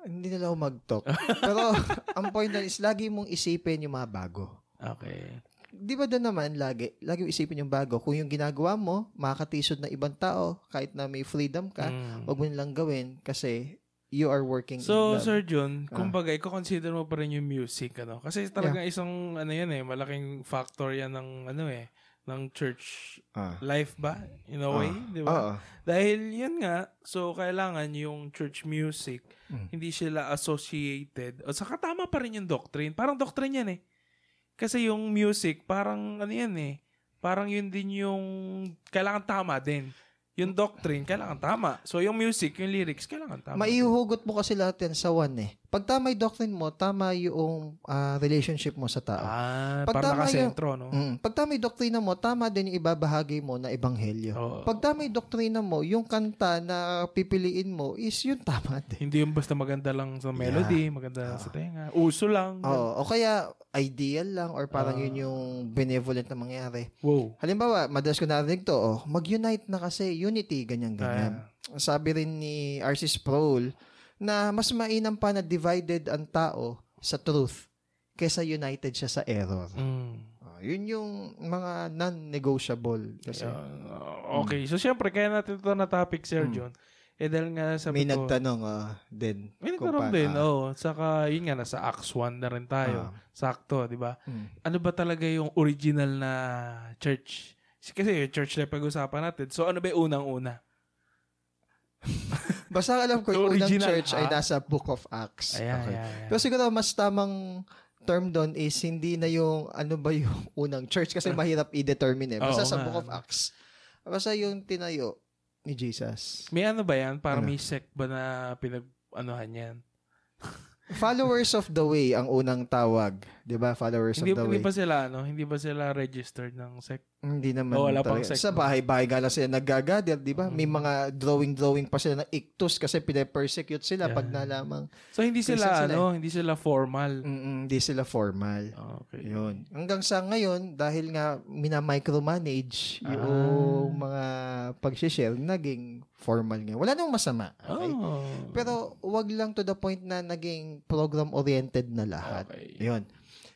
Hindi nila ako mag-talk. Pero ang point doon is lagi mong isipin yung mga bago. Okay. Di ba doon naman lagi, lagi mong isipin yung bago. Kung yung ginagawa mo, makakatisod ng ibang tao, kahit na may freedom ka, Mm. wag mo nilang gawin kasi you are working So, in love. Sir John, Ah. kumbaga, i-consider mo pa rin yung music, ano? Kasi talagang isang, ano yan eh, malaking factor yan ng, ano eh, ng church Ah. life ba? In a way, di ba? Oo. Dahil yun nga, so kailangan yung church music, Mm. hindi sila associated. O saka tama pa rin yung doctrine. Parang doctrine yan eh. Kasi yung music, parang ano yan eh. Parang yun din yung kailangan tama din. Yung doctrine, kailangan tama. So yung music, yung lyrics, kailangan tama. Maihuhugot mo kasi lahat yan sa one eh. Pag tama yung doctrine mo, tama yung ah, relationship mo sa tao. Ah, Pag tama nakasentro, no? Mm. Pag tama yung doktrina mo, tama din yung ibabahagi mo na ebanghelyo. Oo. Pag tama yung doktrina mo, yung kanta na pipiliin mo is yung tama din. Hindi yung basta maganda lang sa melody, maganda lang sa tenga. Uso lang. Oo. O kaya, ideal lang or parang Ah. yun yung benevolent na mangyari. Wow. Halimbawa, madalas ko narinig to, oh, mag-unite na kasi, unity, ganyan-ganyan. Kaya, Sabi rin ni R.C. Sproul na mas mainam pa na divided ang tao sa truth kesa united siya sa error. mm. Ah, yun yung mga non-negotiable. Kasi Uh, okay. So, syempre, kaya natin ito na topic, Sir Mm. John. Eh, dahil nga sabi may ko, nagtanong ah, din. may nagtanong din, ah, oh. Saka, yun nga, nasa Acts 1 na rin tayo. ah, Sakto, di ba? mm. Ano ba talaga yung original na church? Kasi yung church na pag-usapan natin. So, ano ba yung unang-una? Basta alam ko, yung unang church ay ha? nasa Book of Acts. Ayan, Okay. ayan, ayan. Pero siguro mas tamang term doon is hindi na yung ano ba yung unang church kasi mahirap i-determine eh. Basta Oo sa nga. Book of Acts. Basta yung tinayo ni Jesus. May ano ba yan? Para Ano? may sect ba na pinag-anuhan yan? Followers of the way ang unang tawag. 'Di ba? Followers Hindi, of the hindi way. ba sila, ano? Hindi ba sila registered ng sect? Hindi naman Oh, wala pang sect Sa bahay-bahay gala sila naggagather, di ba? May Mm. mga drawing-drawing pa sila ng ictus kasi pine-persecute sila Yeah. pag nalamang So, hindi sila, sila eh. ano? Hindi sila formal. mm, hindi sila formal. Okay. Yun. Hanggang sa ngayon, dahil nga mina-micromanage Ah. yung mga pag-share, naging formal ngayon. Wala namang masama. Okay? Oh. Pero wag lang to the point na naging program-oriented na lahat. Okay. Yun.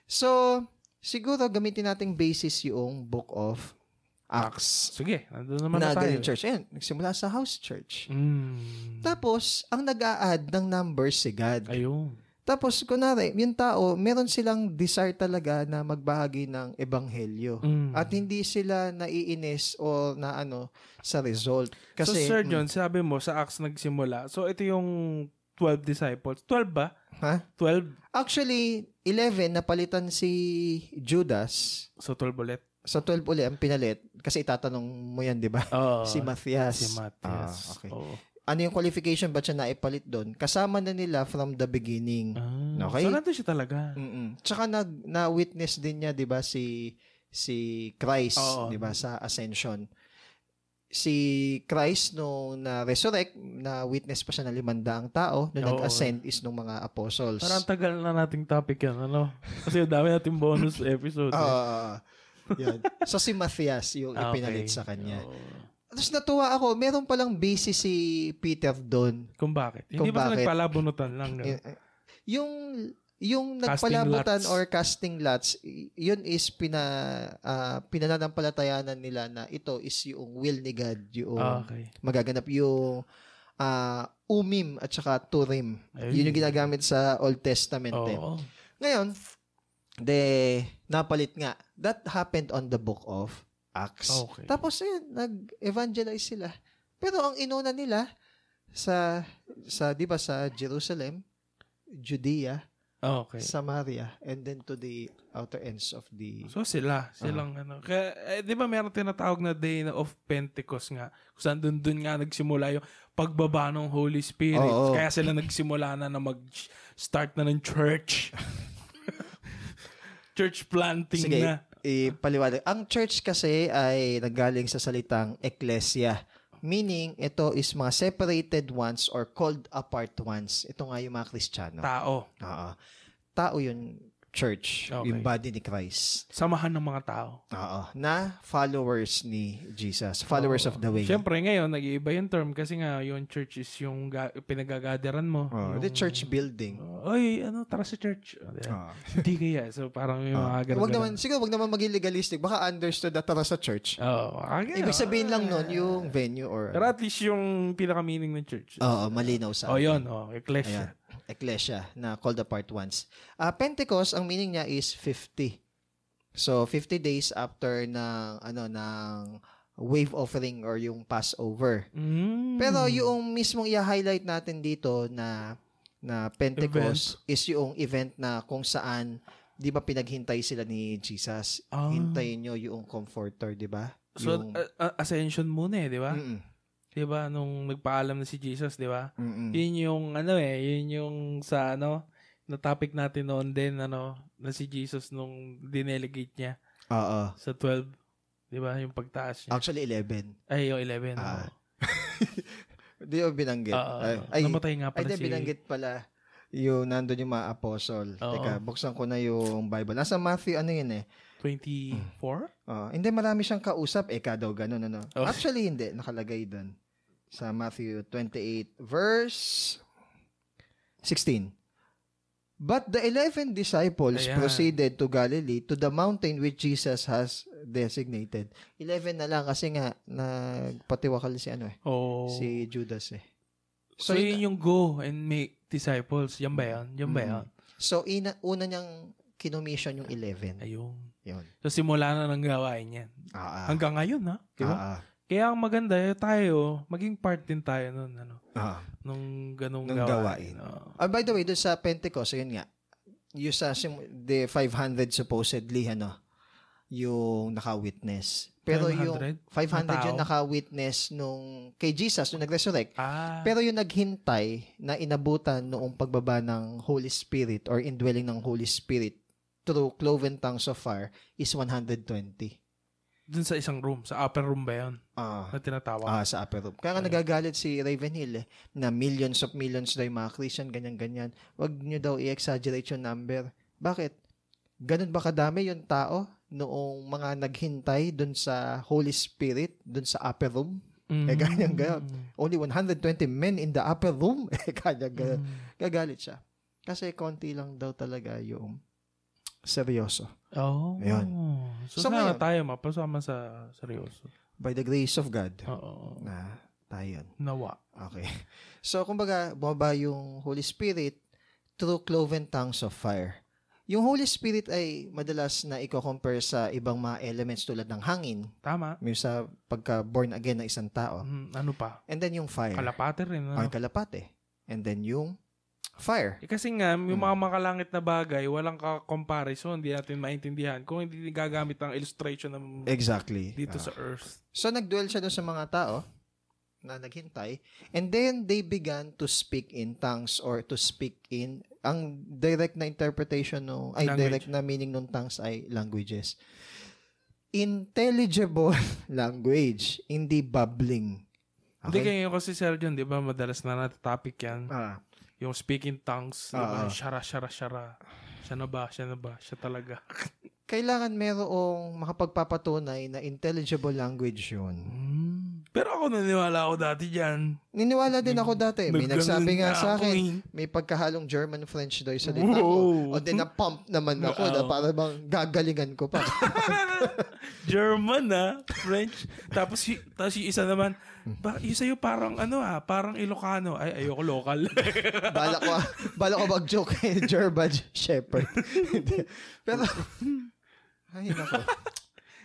So, siguro gamitin nating basis yung Book of Acts. Sige, nandun naman na na tayo. church. Ayan, nagsimula sa house church. Mm. Tapos, ang nag-a-add ng numbers si God. Ayun. Tapos, kunwari, yung tao, meron silang desire talaga na magbahagi ng ebanghelyo. Mm. At hindi sila naiinis o na ano sa result. so, Kasi, Sir mm, John, sabi mo, sa Acts nagsimula. So, ito yung 12 disciples. 12 ba? Ha? 12? actually, 11, napalitan si Judas. So, 12 ulit. So, 12 uli ang pinalit. Kasi itatanong mo yan, di ba? Oh, si Matthias. Si Matthias. Ah, okay. Oo. Ano yung qualification ba siya naipalit doon? Kasama na nila from the beginning. Ah, Okay. So, nandun siya talaga. Mm-mm. Tsaka nag, na-witness din niya, di ba, si, si Christ, Oo. di ba, sa ascension. Si Christ, nung na-resurrect, na-witness pa siya ng limandaang tao, nung Oo. nag-ascend is nung mga apostles. Parang tagal na nating topic yan, ano? Kasi dami nating bonus episode. eh. Ah, yan. So, si Matthias yung Ah, ipinalit okay. sa kanya. Oo. Tapos natuwa ako, meron palang basis si Peter doon. Kung bakit? Kung Hindi ba bakit? nagpalabunutan lang? Y- Yung yung Casting nagpalabutan lots. or casting lots, yun is pina uh, pinananampalatayanan nila na ito is yung will ni God, yung Ah, okay. magaganap yung ah, umim at saka turim. Ayun. Yun yung ginagamit sa Old Testament. eh. Oo. Ngayon, de napalit nga. That happened on the book of Acts. Okay. Tapos ayun, nag-evangelize sila. Pero ang inuna nila sa sa 'di ba sa Jerusalem, Judea, Okay. Samaria, and then to the outer ends of the So sila, silang ano. Kaya, eh, di ba meron tinatawag na day of Pentecost nga. Kung saan dun, dun nga nagsimula yung pagbaba ng Holy Spirit. Oo. Kaya sila nagsimula na na mag-start na ng church. church planting Sige, na. ipaliwanag. Ang church kasi ay nanggaling sa salitang ecclesia. Meaning, ito is mga separated ones or called apart ones. Ito nga yung mga Kristiyano. Tao. Oo. Tao yun, church. Okay. Yung body ni Christ. Samahan ng mga tao. Oo. Na followers ni Jesus. Followers of the way. Siyempre ngayon, nag-iiba yung term kasi nga yung church is yung ga- pinagagadaran mo. Oh, yung, the church building. Oy, ano, tara sa church. Oh? Hindi kaya. So, parang yung mga ganun. Wag naman, siguro wag naman maging legalistic. Baka understood na tara sa church. Oo. Oh, Ibig sabihin lang nun, yung venue or... Pero at least yung pinaka-meaning ng church. Oo, malinaw sa oh, yun. Oh, ecclesia. Ayan. Ecclesia na called apart ones. Ah, Pentecost, ang meaning niya is 50. So, 50 days after ng, ano, ng wave offering or yung Passover. Mm. Pero yung mismong i-highlight natin dito na na Pentecost is yung event na kung saan 'di ba pinaghintay sila ni Jesus. Ah. Hintayin nyo yung comforter, 'di ba? So, yung, uh, uh, ascension muna eh, di ba? Mm-mm. Di ba? Nung nagpaalam na si Jesus, di ba? Mm-mm. Yun yung, ano eh, yun yung sa, ano, na topic natin noon din, ano, na si Jesus nung dinelegate niya Oo. sa 12. Di ba? Yung pagtaas niya. Actually 11. Ay, yung 11. Ah. oo. Di ba binanggit? Oo, ay, ay, namatay nga ay, pala di, si... binanggit pala yung nandun yung mga apostol. Oo. Teka, buksan ko na yung Bible. Nasa Matthew, ano yun eh? 24? Oh, hindi marami siyang kausap eh ka daw ganun ano. Oh. Actually hindi nakalagay doon sa Matthew 28 verse 16. But the eleven disciples Ayan. proceeded to Galilee to the mountain which Jesus has designated. 11 na lang kasi nga nagpatiwakal si ano eh, Oh. si Judas eh. so, yun yung go and make disciples. Yan ba yan? Yan ba Mm. yan? So ina una niyang kinommission yung 11. Ayun. Yun. So, simula na ng gawain yan. Ah, ah. Hanggang ngayon, ha? Di ba? Ah, ah. Kaya ang maganda, eh, tayo, maging part din tayo nun, ano, Ah. nung ganong Nung gawain. gawain. Oo. Ah, by the way, doon sa Pentecost, yun nga, yung sa sim- the 500 supposedly, ano, yung naka-witness. Pero yung 500 yung naka-witness nung kay Jesus nung nag-resurrect. Ah. Pero yung naghintay na inabutan noong pagbaba ng Holy Spirit or indwelling ng Holy Spirit through cloven tongues of fire is 120. Dun sa isang room. Sa upper room ba yun? Ah, Na tinatawag. ah sa upper room. Kaya nga nagagalit si Ravenhill eh, na millions of millions daw yung mga Christian, ganyan-ganyan. Huwag nyo daw i-exaggerate yung number. Bakit? Ganun ba kadami yung tao noong mga naghintay dun sa Holy Spirit, dun sa upper room? Mm. Eh, ganyan, ganyan. Only 120 men in the upper room? Eh, kanya ganyan. Mm. Gagalit siya. Kasi konti lang daw talaga yung seryoso. Oh. Ayun. So, So, sana ngayon- tayo mapasama sa seryoso. By the grace of God, Oo. na tayo. Nawa. Okay. So, kumbaga, bumaba yung Holy Spirit through cloven tongues of fire. Yung Holy Spirit ay madalas na i-compare sa ibang mga elements tulad ng hangin, Tama. yung sa pagka-born again ng isang tao. Mm, ano pa? And then yung fire. Kalapate rin. Ano? Ang kalapate. And then yung fire. Eh, kasi nga, yung Hmm. mga makalangit na bagay, walang ka-comparison, hindi natin maintindihan. Kung hindi gagamit ng illustration ng Exactly. dito Ah. sa Earth. So, nagduel siya doon sa mga tao na naghintay. And then, they began to speak in tongues or to speak in, ang direct na interpretation no, ay Language. direct na meaning ng tongues ay languages. Intelligible language, hindi babbling. Hindi Okay? kayo kasi Sir John, di ba, madalas na natatopic yan. Ah, Yung speaking tongues, di ba? Ah, ah. Shara, shara, shara. Siya na ba? Siya na ba? Siya talaga. kailangan merong makapagpapatunay na intelligible language yun. Mm. Pero ako naniniwala ako dati dyan. Niniwala din ako dati. May Nagganun nagsabi nga na sa akin, eh. may pagkahalong German-French daw yung salita ko. O din na-pump naman ako na para bang gagalingan ko pa. German na, French. Tapos, y- tapos yung isa naman, ba, yung sa'yo parang ano ah, parang Ilocano. Ay, ayoko local. bala ko, bala ko mag-joke kay German Shepherd. Pero, ay nako.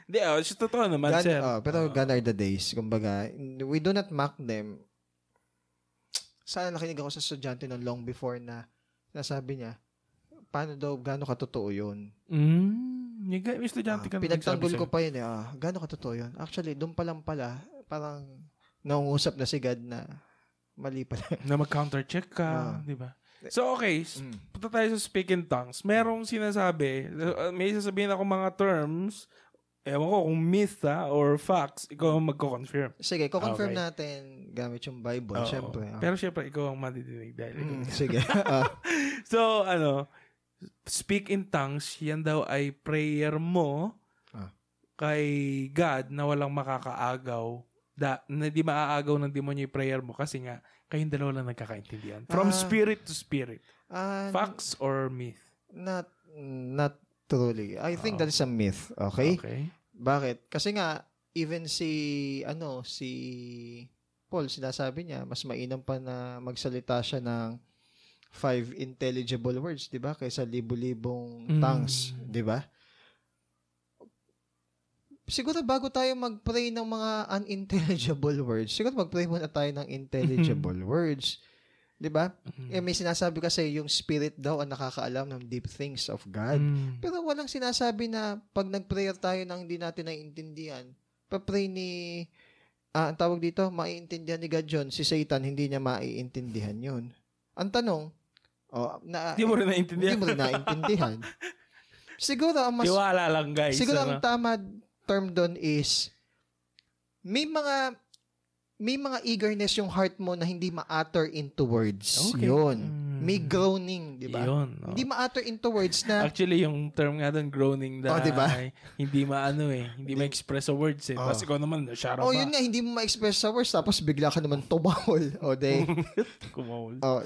Hindi, oh, siya totoo naman, Gan, sir. oh, pero gone are the days. Kumbaga, we do not mock them. Sana nakinig ako sa estudyante noon long before na nasabi niya, paano daw, gaano katotoo yun? Mm, yung, estudyante Ah, ka na pinagtanggol ko pa yun eh. Ah, gaano katotoo yun? Actually, doon pa lang pala, parang nangungusap na si God na mali pala. Na mag-counter-check Ah. ka, di ba? So, okay. Mm. Punta tayo sa speaking tongues. Merong sinasabi, uh, may sasabihin ako mga terms, ewan ko kung myth ha, or facts, ikaw ang magko-confirm. Sige, ko-confirm Okay. natin gamit yung Bible, Oo. syempre. ah. Pero syempre, ikaw ang madidinig dahil Mm, sige. Ah, So, ano, speak in tongues, yan daw ay prayer mo Ah. kay God na walang makakaagaw. Da, na di maaagaw ng demonyo yung prayer mo kasi nga, kayong dalawa lang nagkakaintindihan. From Ah. spirit to spirit. ah, Facts or myth? not, not truly. I think Oo. that is a myth. Okay? Okay. Bakit? Kasi nga, even si, ano, si Paul, sinasabi niya, mas mainam pa na magsalita siya ng five intelligible words, di ba? Kaysa libo-libong Mm. tongues, di ba? Siguro bago tayo mag-pray ng mga unintelligible words, siguro mag-pray muna tayo ng intelligible words. Di ba? Mhm. Eh, may sinasabi kasi yung spirit daw ang nakakaalam ng deep things of God. Mm. Pero walang sinasabi na pag nag-prayer tayo nang hindi natin naiintindihan, pa-pray ni, ah, ang tawag dito, maiintindihan ni God yun. Si Satan, hindi niya maiintindihan yun. Ang tanong, oh, na, Hindi mo rin naintindihan. Hindi mo rin naintindihan. siguro ang mas, Tiwala lang, guys. siguro ano? ang tama term doon is, may mga, may mga eagerness yung heart mo na hindi ma-utter into words. Okay. Yun. Mm. May groaning, di ba? Yun. oh. Hindi ma-utter into words na Actually, yung term nga doon, groaning Oh, na di ba? ay hindi maano eh. Hindi ma-express sa words eh. Oh. Tapos ikaw naman, shara Oh, ba? yun nga, hindi mo ma-express sa words, tapos bigla ka naman tumawol. O, de, Kumawal. oh,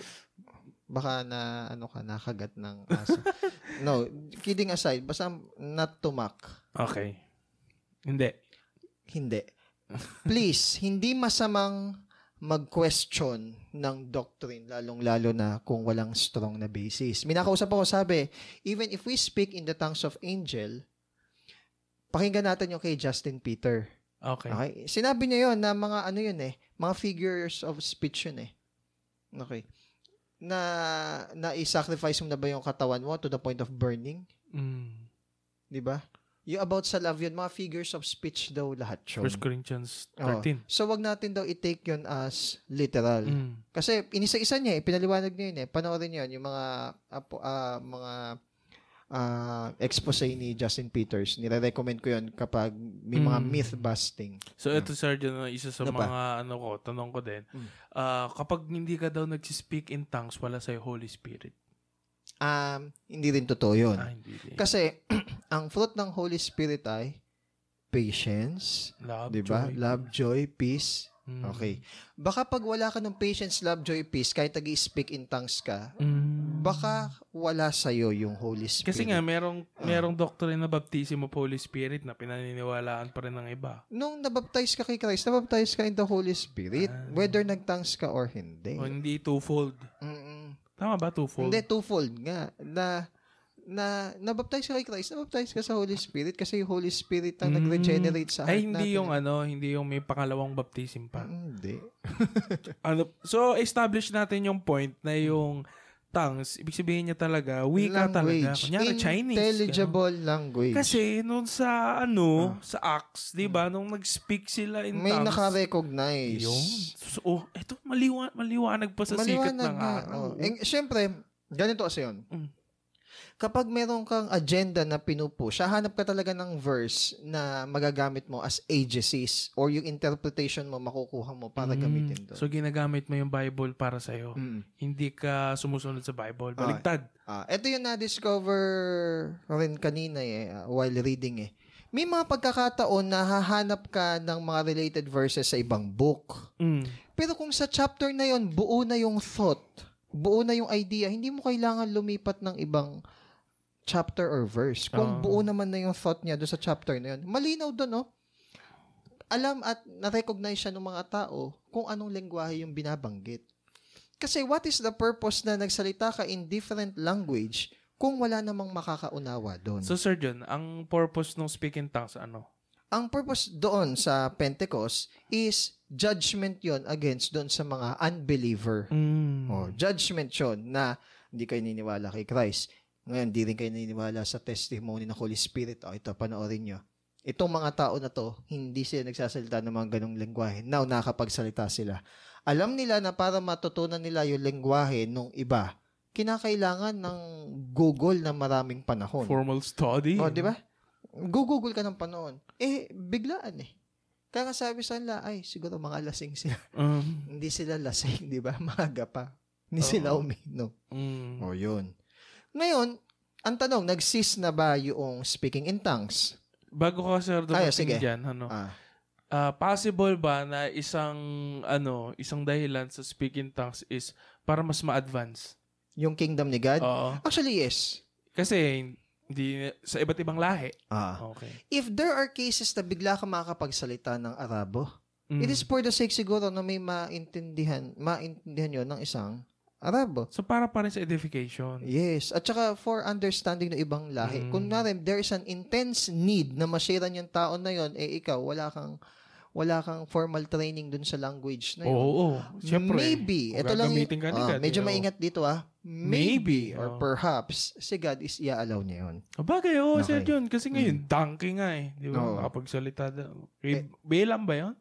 baka na, ano ka, nakagat ng aso. no, kidding aside, basta not to mock. Okay. Hindi. Hindi. Please, hindi masamang mag-question ng doctrine, lalong-lalo na kung walang strong na basis. Minakausap ako, sabi, even if we speak in the tongues of angel, pakinggan natin yung kay Justin Peter. Okay. Okay. Sinabi niya yon na mga ano yun eh, mga figures of speech yun eh. Okay. Na na i-sacrifice mo na ba yung katawan mo to the point of burning? Mm. 'Di ba? Yung about sa love yun, mga figures of speech daw lahat yun. 1 Corinthians Oo. 13. So, wag natin daw i-take yun as literal. Mm. Kasi inisa-isa niya, eh, pinaliwanag niya yun eh. Panoorin niyo yun, yung mga, apo, ah, mga ah, expose ni Justin Peters. Nire-recommend ko yun kapag may mga Mm. myth-busting. So ito Sir John, isa sa Ano pa? mga ano ko, tanong ko din. Mm. ah, kapag hindi ka daw nag-speak in tongues, wala sa Holy Spirit. Um, hindi rin totoo yun. Ah, hindi din. Kasi, ang fruit ng Holy Spirit ay patience, Love, di ba? joy. Love, joy, peace. Mm. Okay. Baka pag wala ka ng patience, love, joy, peace, kahit nag speak in tongues ka, Mm. baka wala sa'yo yung Holy Spirit. Kasi nga, merong, Ah. merong doctrine na baptism of Holy Spirit na pinaniniwalaan pa rin ng iba. nung nabaptize ka kay Christ, nabaptize ka in the Holy Spirit, Ah. whether nag-tongues ka or hindi. O hindi twofold. Mm-mm. Tama ba twofold? Hindi, twofold nga. Na, na, nabaptize ka kay Christ, nabaptize ka sa Holy Spirit kasi yung Holy Spirit ang Mm. nag-regenerate sa heart Ay, hindi natin. yung ano, hindi yung may pangalawang baptism pa. Hindi. Ano, so, establish natin yung point na yung tongues, ibig sabihin niya talaga, wika talaga. Kunyari, Chinese. Intelligible language. ganun. Kasi, nung sa, ano, sa Acts, di ba, nung nag-speak sila in Ah. may tongues. naka-recognize. Yun. So, oh, eto, maliwa, maliwanag pa sa sikat Maliwanag ng nga. araw. Oh. Eh, Siyempre, ganito kasi yun. Mm. Kapag meron kang agenda na pinupush, hahanap ka talaga ng verse na magagamit mo as agencies or yung interpretation mo makukuha mo para Mm. gamitin doon. So, ginagamit mo yung Bible para sa'yo. Mm. Hindi ka sumusunod sa Bible. Baligtad. Ah, ito yung na-discover rin kanina eh, ah, while reading eh. May mga pagkakataon na hahanap ka ng mga related verses sa ibang book. Mm. Pero kung sa chapter na yon buo na yung thought, buo na yung idea, hindi mo kailangan lumipat ng ibang chapter or verse. Kung Ah. buo naman na yung thought niya doon sa chapter na yun, malinaw doon, no? Alam at na-recognize siya ng mga tao kung anong lengguwahe yung binabanggit. Kasi what is the purpose na nagsalita ka in different language kung wala namang makakaunawa doon? So, Sir John, ang purpose ng speaking tongues, ano? ang purpose doon sa Pentecost is judgment yon against doon sa mga unbeliever. Mm. O, judgment yon na hindi kayo niniwala kay Christ. Ngayon, hindi rin kayo niniwala sa testimony ng Holy Spirit. O, ito, panoorin nyo. Itong mga tao na to, hindi sila nagsasalita ng mga ganong lengguwahe. Now, nakakapagsalita sila. Alam nila na para matutunan nila yung lengguwahe nung iba, kinakailangan ng Google na maraming panahon. Formal study. O, di ba? Google ka ng panahon. Eh, biglaan eh. Kaya nga sabi sa nila, ay, siguro mga lasing sila. Um, Hindi sila lasing, di ba? Maaga pa. Hindi Oo. sila uminom. mm. O, yun. Ngayon, ang tanong, nag-cease na ba yung speaking in tongues? Bago ka, Sir, Ay, dumating sige. dyan, ano? Ah, Ah, possible ba na isang, ano, isang dahilan sa speaking tongues is para mas ma-advance? yung kingdom ni God? Oo. Actually, yes. Kasi, hindi, sa iba't ibang lahi. Ah. Okay. If there are cases na bigla ka makakapagsalita ng Arabo, Mm. it is for the sake siguro na may maintindihan, maintindihan yon ng isang Arabo. So, para pa rin sa edification. Yes. At saka for understanding ng ibang lahi. Mm. Kung narin, there is an intense need na mashiran yung tao na yon, eh ikaw, wala kang wala kang formal training dun sa language na Oo, yun. oo. Siyempre. Maybe. Ito lang gagamitin ka ni ah, medyo eh, oo. maingat dito ah. Maybe, Maybe, or oh. perhaps si God is i-allow niya yun. Bagay, oo, Okay. Sir John. Kasi ngayon, donkey nga eh. Di ba? Oo. Makapagsalita. daw. Eh. Kay Balaam ba yun?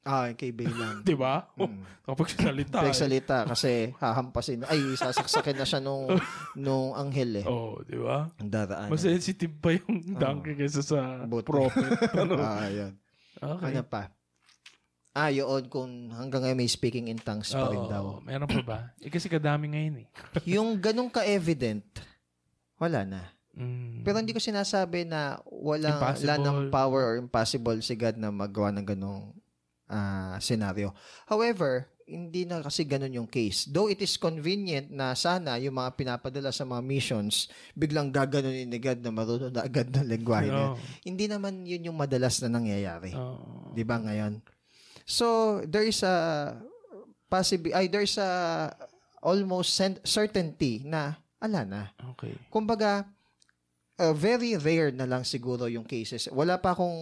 Ah, kay Balaam. Di ba? Mm. Kapag salita. eh. Pagsalita kasi hahampasin. Ay, sasaksakin na siya nung, nung anghel eh. Oo, di ba? Ang daraan. Mas sensitive pa yung donkey kaysa sa Buti. prophet. ano? ah, yun. Okay. Ano pa? Ah, yun kung hanggang ngayon may speaking in tongues pa rin Oo, daw. meron pa ba? Eh, kasi kadami ngayon eh. Yung ganun ka-evident, wala na. Mm. Pero hindi ko sinasabi na walang, Impossible. wala ng power or impossible si God na magawa ng ganung ah, senaryo. However, hindi na kasi ganun yung case. Though it is convenient na sana yung mga pinapadala sa mga missions, biglang gaganunin ni God na marunong na agad ng lengguwahe. Oo. Hindi naman yun yung madalas na nangyayari. Oo. Di ba ngayon? So, there is a possible ay there's a almost certainty na ala na. Okay. Kumbaga, uh, very rare na lang siguro yung cases. Wala pa akong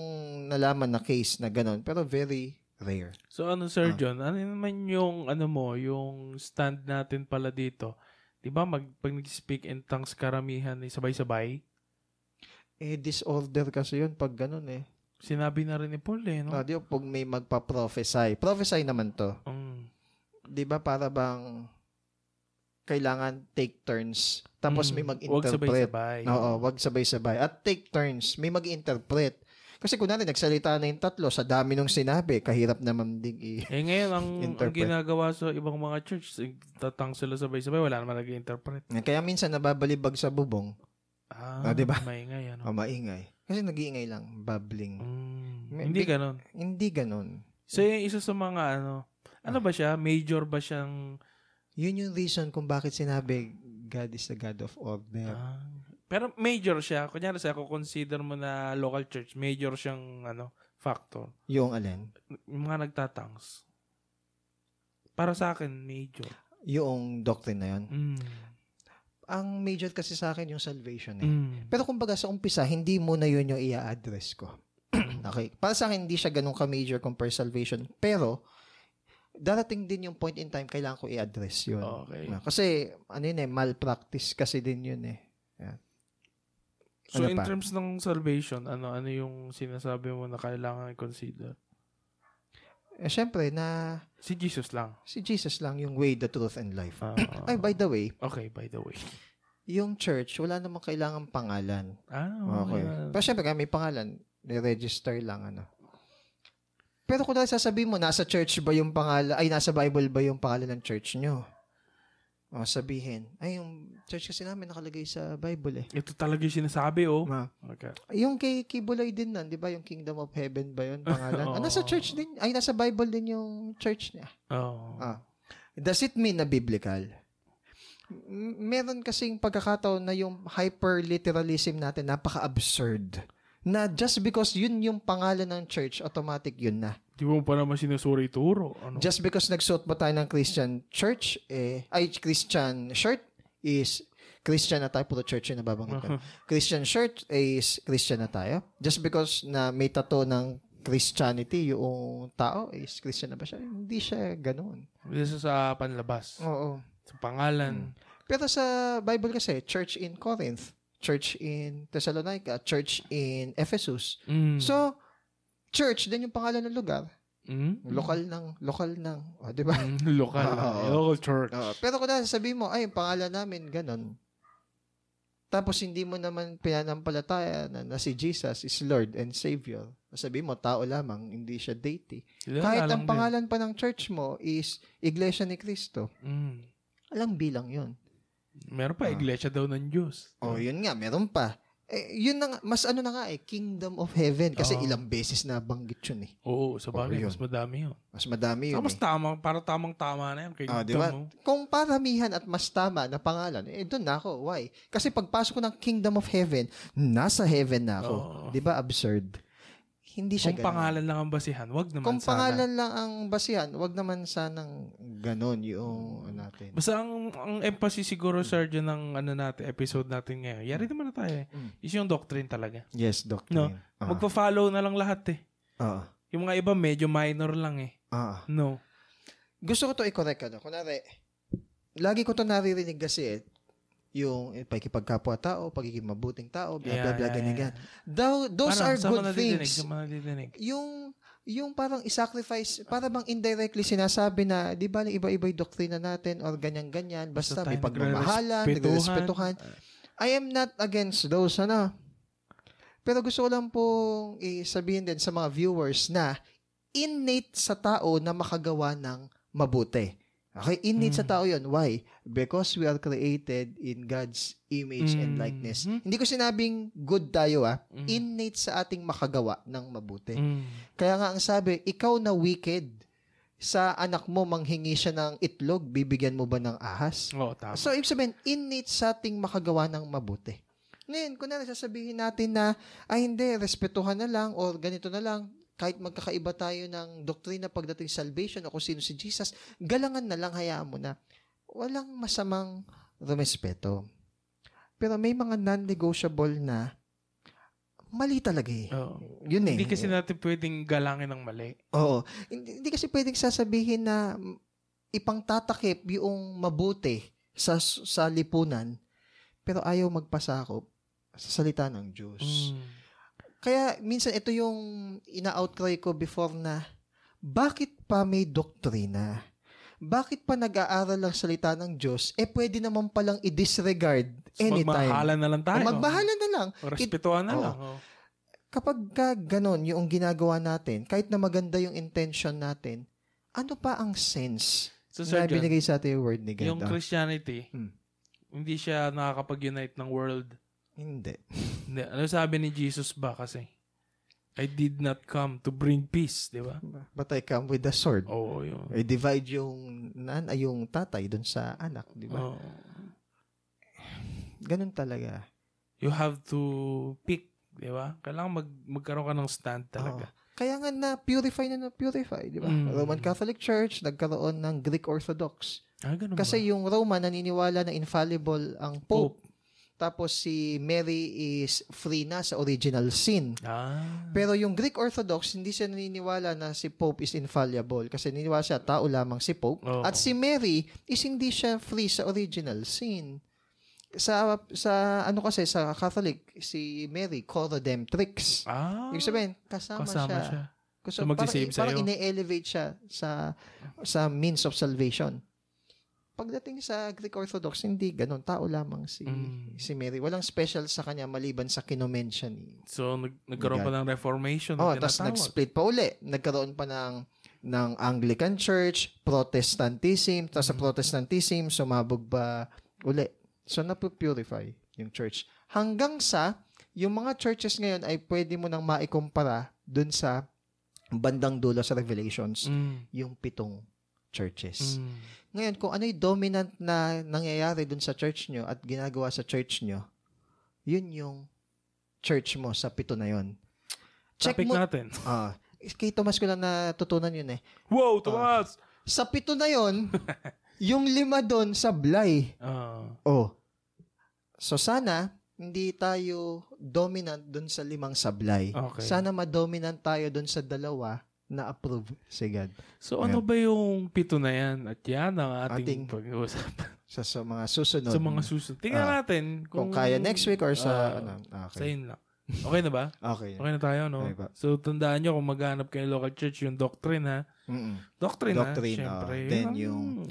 nalaman na case na ganun, pero very rare. So ano Sir Ah. John, ano naman yung ano mo, yung stand natin pala dito? 'Di ba mag pag nag-speak in tongues karamihan ay sabay-sabay? Eh, disorder kasi yun pag ganun eh. Sinabi na rin ni Paul eh, no? No? di pag may magpa-prophesy. Prophesy naman to. Mm. Di ba para bang kailangan take turns. Tapos Mm. may Huwag mag-interpret. sabay-sabay. Oo, wag sabay-sabay. At take turns. May mag-interpret. Kasi kunwari, nagsalita na yung tatlo, sa dami nung sinabi, kahirap naman din i- Eh ngayon, ang, ang Interpret. ginagawa sa ibang mga church, eh, tatang sila sabay-sabay, wala naman nag-interpret. Kaya minsan nababalibag sa bubong, Ah, Ah, di ba? Maingay, ano? o maingay. Kasi nag-iingay lang, babbling. Mm, May- hindi big- ganon. Hindi ganon. So, yung isa sa mga, ano, ano ba siya? Major ba siyang, Yun yung reason kung bakit sinabi God is the God of order. ah, pero major siya. Kunyari sa ako, consider mo na local church, major siyang, ano, factor. Yung alin? Yung mga nagtatangs. Para sa akin, major. Yung doctrine na yun. Mm. Ang major kasi sa akin yung salvation eh. Mm. Pero kumbaga sa umpisa, hindi mo na yun yung i-address ko. okay. Para sa akin, hindi siya ganun ka-major compare salvation. Pero, darating din yung point in time, kailangan ko i-address yun. Okay. Kasi, ano yun eh, malpractice kasi din yun eh. So, Ano in pa? terms ng salvation, ano ano yung sinasabi mo na kailangan i-consider? Eh, syempre, na Si Jesus lang. si Jesus lang yung way, the truth, and life. Ah, Ay, by the way, okay, by the way. yung church, wala namang kailangan pangalan. Ah, Okay. okay. Pero syempre, may pangalan, ni-register lang, ano. Pero kung sasabihin mo, nasa church ba yung pangalan, ay, nasa Bible ba yung pangalan ng church nyo? O, sabihin, ay, yung church kasi namin nakalagay sa Bible eh. Ito talaga yung sinasabi, oh. Ma, Okay. yung kay Kibuloy din nun, di ba? Yung Kingdom of Heaven ba yun, pangalan? ah, nasa church din, ay, nasa Bible din yung church niya. Oh. Ah. Does it mean na biblical? M- meron kasing pagkakataon na yung hyper-literalism natin napaka-absurd. Na just because yun yung pangalan ng church, automatic yun na. Di mo pa naman sinusuri turo. Ano? Just because nagsuot ba tayo ng Christian church, eh, ay Christian shirt is Christian na tayo, puro church yung nababanggit ko. Christian shirt is Christian na tayo. Just because na may tato ng Christianity yung tao is Christian na ba siya? Hindi siya ganoon. Isa sa panlabas. Oo. Sa pangalan. Pero sa Bible kasi, church in Corinth, church in Thessalonica, church in Ephesus. Mm. So, church din yung pangalan ng lugar. Mm? Lokal ng, lokal ng, oh, di ba? Mm, local. Oo. local church. Oo. pero kung sabihin mo, ay, yung pangalan namin, ganun. Tapos hindi mo naman pinanampalataya na, na si Jesus is Lord and Savior. Sabihin mo, tao lamang, hindi siya deity. Sila Kahit ang din. pangalan pa ng church mo is Iglesia ni Cristo. Mm. Alang bilang yun. Meron pa, Ah. iglesia daw ng Diyos. Oh, yun nga, meron pa. Eh, yun na nga, mas ano na nga eh, Kingdom of Heaven. Kasi Oo. ilang beses na banggit yun eh. Oo, sa bagay, Oo, yun. mas madami yun. Mas madami yun Saka mas eh. tama, para tamang-tama na yan. Kay Ah, di ba? Kung paramihan at mas tama na pangalan, eh doon na ako. Why? Kasi pagpasok ko ng Kingdom of Heaven, nasa heaven na ako. Oo. Di ba absurd? Hindi siya Kung ganun. pangalan lang ang basihan, wag naman Kung sana. pangalan lang ang basihan, wag naman sanang ganon yung ano natin. Basta ang, ang emphasis siguro, Sir, dyan ng ano natin, episode natin ngayon. Yari naman na tayo eh. Mm. Is yung doctrine talaga. Yes, doctrine. Ah. Magpa-follow na lang lahat eh. Oo. Yung mga iba medyo minor lang eh. Ah. No. Gusto ko to i-correct ano. Kunwari, lagi ko to naririnig kasi eh, yung pakikipagkapwa-tao, pagiging mabuting tao, blah, blah, blah, ganyan, ganyan. Though, those Ano, are good things. Yung, yung parang i-sacrifice, para bang indirectly sinasabi na, di ba, iba-iba yung doktrina natin or ganyan-ganyan, basta, Basta may pagmamahalan, nagrespetuhan. I am not against those, ano. Pero gusto ko lang pong isabihin din sa mga viewers na innate sa tao na makagawa ng mabuti. Okay? Innate sa Mm. tao yon Why? Because we are created in God's image and Mm. likeness. Mhm. Hindi ko sinabing good tayo ah. Mm. Innate sa ating makagawa ng mabuti. Mm. Kaya nga ang sabi, ikaw na wicked, sa anak mo manghingi siya ng itlog, bibigyan mo ba ng ahas? Oo, tama. So, ibig sabihin, innate sa ating makagawa ng mabuti. Ngayon, kung na sasabihin natin na, ay hindi, respetuhan na lang or ganito na lang, kahit magkakaiba tayo ng doktrina pagdating sa salvation o kung sino si Jesus, galangan na lang, hayaan mo na. Walang masamang rumespeto. Pero may mga non-negotiable na mali talaga eh. Oo. Yun eh. Hindi kasi natin pwedeng galangin ng mali. Oo. Hindi, hindi kasi pwedeng sasabihin na ipangtatakip yung mabuti sa sa lipunan pero ayaw magpasakop sa salita ng Diyos. Mm. Kaya minsan ito yung ina-outcry ko before na bakit pa may doktrina? Bakit pa nag-aaral ang salita ng Diyos? Eh pwede naman palang i-disregard anytime. Magmahalan na lang tayo. O magbahala na lang. O respetuhan na Oo. lang. oh. Kapag ka ganon yung ginagawa natin, kahit na maganda yung intention natin, ano pa ang sense So, na Sir John, binigay sa atin yung word ni God? yung Christianity, Hmm. hindi siya nakakapag-unite ng world. Hindi. Hindi. Ano sabi ni Jesus ba kasi? I did not come to bring peace, di ba? But I come with the sword. Oo, yun. I divide yung nan ay yung tatay dun sa anak, di ba? Oo. Ganun talaga. You have to pick, di ba? Kailangan mag, magkaroon ka ng stand talaga. Oo. Kaya nga na purify na na purify, di ba? Mm. Roman Catholic Church nagkaroon ng Greek Orthodox. Ah, ganun Kasi ba? yung Roman naniniwala na infallible ang Pope. Pope. Tapos si Mary is free na sa original sin. Ah. Pero yung Greek Orthodox, hindi siya naniniwala na si Pope is infallible kasi naniniwala siya tao lamang si Pope. Oo. At si Mary is hindi siya free sa original sin. Sa sa ano kasi sa Catholic si Mary co-redemptrix. Ah. Ibig sabihin, kasama, kasama siya. siya. So, magsisave parang, parang ine-elevate siya sa sa means of salvation. Pagdating sa Greek Orthodox, hindi ganun. Tao lamang si Mm. si Mary. Walang special sa kanya maliban sa kinomen siya ni So, nag, nagkaroon pa ng reformation. Oh, tapos nag-split pa uli. Nagkaroon pa ng ng Anglican Church, Protestantism, tapos sa Mm. Protestantism sumabog pa uli. So napupurify yung church. Hanggang sa yung mga churches ngayon ay pwede mo nang maikumpara dun sa bandang dulo sa Revelations, Mm. yung pitong churches. Mm. Ngayon, kung ano yung dominant na nangyayari dun sa church nyo at ginagawa sa church nyo, yun yung church mo sa pito na yun. Check Topic mo, natin. Ah, kay Thomas ko lang natutunan yun eh. Wow, Tomas! Sa pito na yon, yung lima doon sablay. Ah. Oh. So sana hindi tayo dominant doon sa limang sablay. Okay. Sana ma-dominant tayo doon sa dalawa na approve si God. So, ano ba yung pito na yan? At yan ang ating, Ating- pag-uusapan Sa, sa mga susunod. sa mga susunod. Tingnan Ah, natin kung, kaya next week or ah, sa ano. Sa Okay. yun lang. Okay na ba? Okay. Okay na tayo, no? Okay? So, tandaan nyo kung maghanap kayo local church, yung doctrine, ha? Mm-mm. Doctrine, Doctrine, ha? Siyempre. ah. Then yung-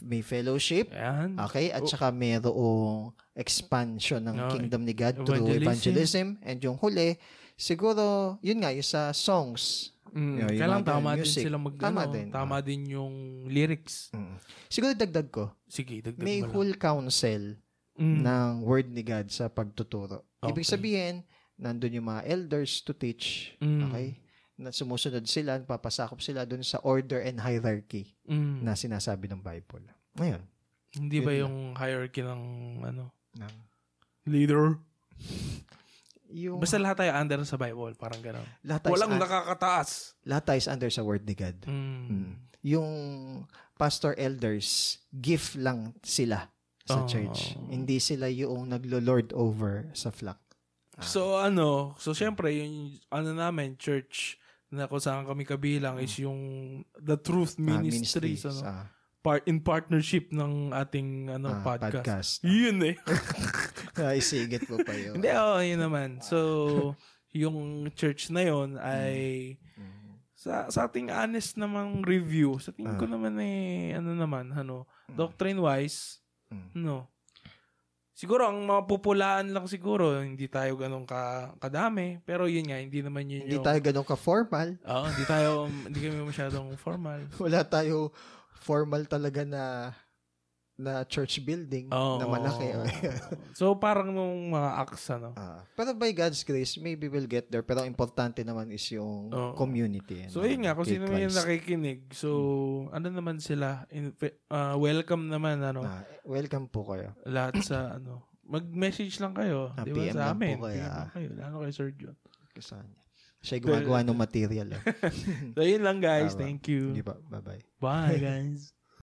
May fellowship. Ayan. Okay, at Oh. saka mayroong expansion ng No, kingdom ni God through evangelism. evangelism. And yung huli, siguro, yun nga, yung sa songs. Mm, Yung- kailangan mga tama din music. sila mag, Tama ano, din, Tama din yung lyrics. Mm. Siguro dagdag ko, Sige, dagdag may lang. whole council Mm. ng word ni God sa pagtuturo. Ibig Okay. sabihin, nandun yung mga elders to teach. Mm. Okay? Na sumusunod sila, papasakop sila dun sa order and hierarchy Mm. na sinasabi ng Bible. Ngayon, Hindi ba lang. yung hierarchy ng ano ng- leader? yung Basta lahat tayo under sa Bible, parang gano'n. lahat tayo Walang is- nakakataas. lahat tayo is under sa word ni God. Mm. Mm. Yung pastor elders, gift lang sila sa Oh. church. Hindi sila yung naglo-lord over sa flock. Ah. So ano, so syempre yung ano namin church na kung saan kami kabilang is yung the truth Ah, ministries, ministries, ano, ah, part in partnership ng ating ano ah, podcast. podcast. Yun eh. Ay, sigit mo pa yun. Hindi, oh, yun naman. So, yung church na yun ay sa sa ating honest namang review, sa tingin ko Ah. naman eh ano naman, ano, Mm. doctrine wise, Mm. no. Siguro ang mapupulaan lang siguro, hindi tayo ganun ka kadami, pero yun nga, hindi naman yun Hindi yung tayo ganun ka-formal. Oo, hindi tayo hindi kami masyadong formal. Wala tayo formal talaga na na church building Oo. na malaki. so parang nung mga acts ano. Ah, pero by God's grace, maybe we'll get there. Pero importante naman is yung Oo. community. So ano, yun nga, kung sino man yung nakikinig, so ano naman sila, in, ah, welcome naman ano, Ah, welcome po kayo. lahat sa ano, mag-message lang kayo, Ah, di ba, PM sa lang po amin. kayo, PM lang kayo, lalo kay Sir John. Kasama niya. Siya gumagawa ng material. Eh. So yun lang guys, thank you. Hindi ba? Bye-bye. Bye guys.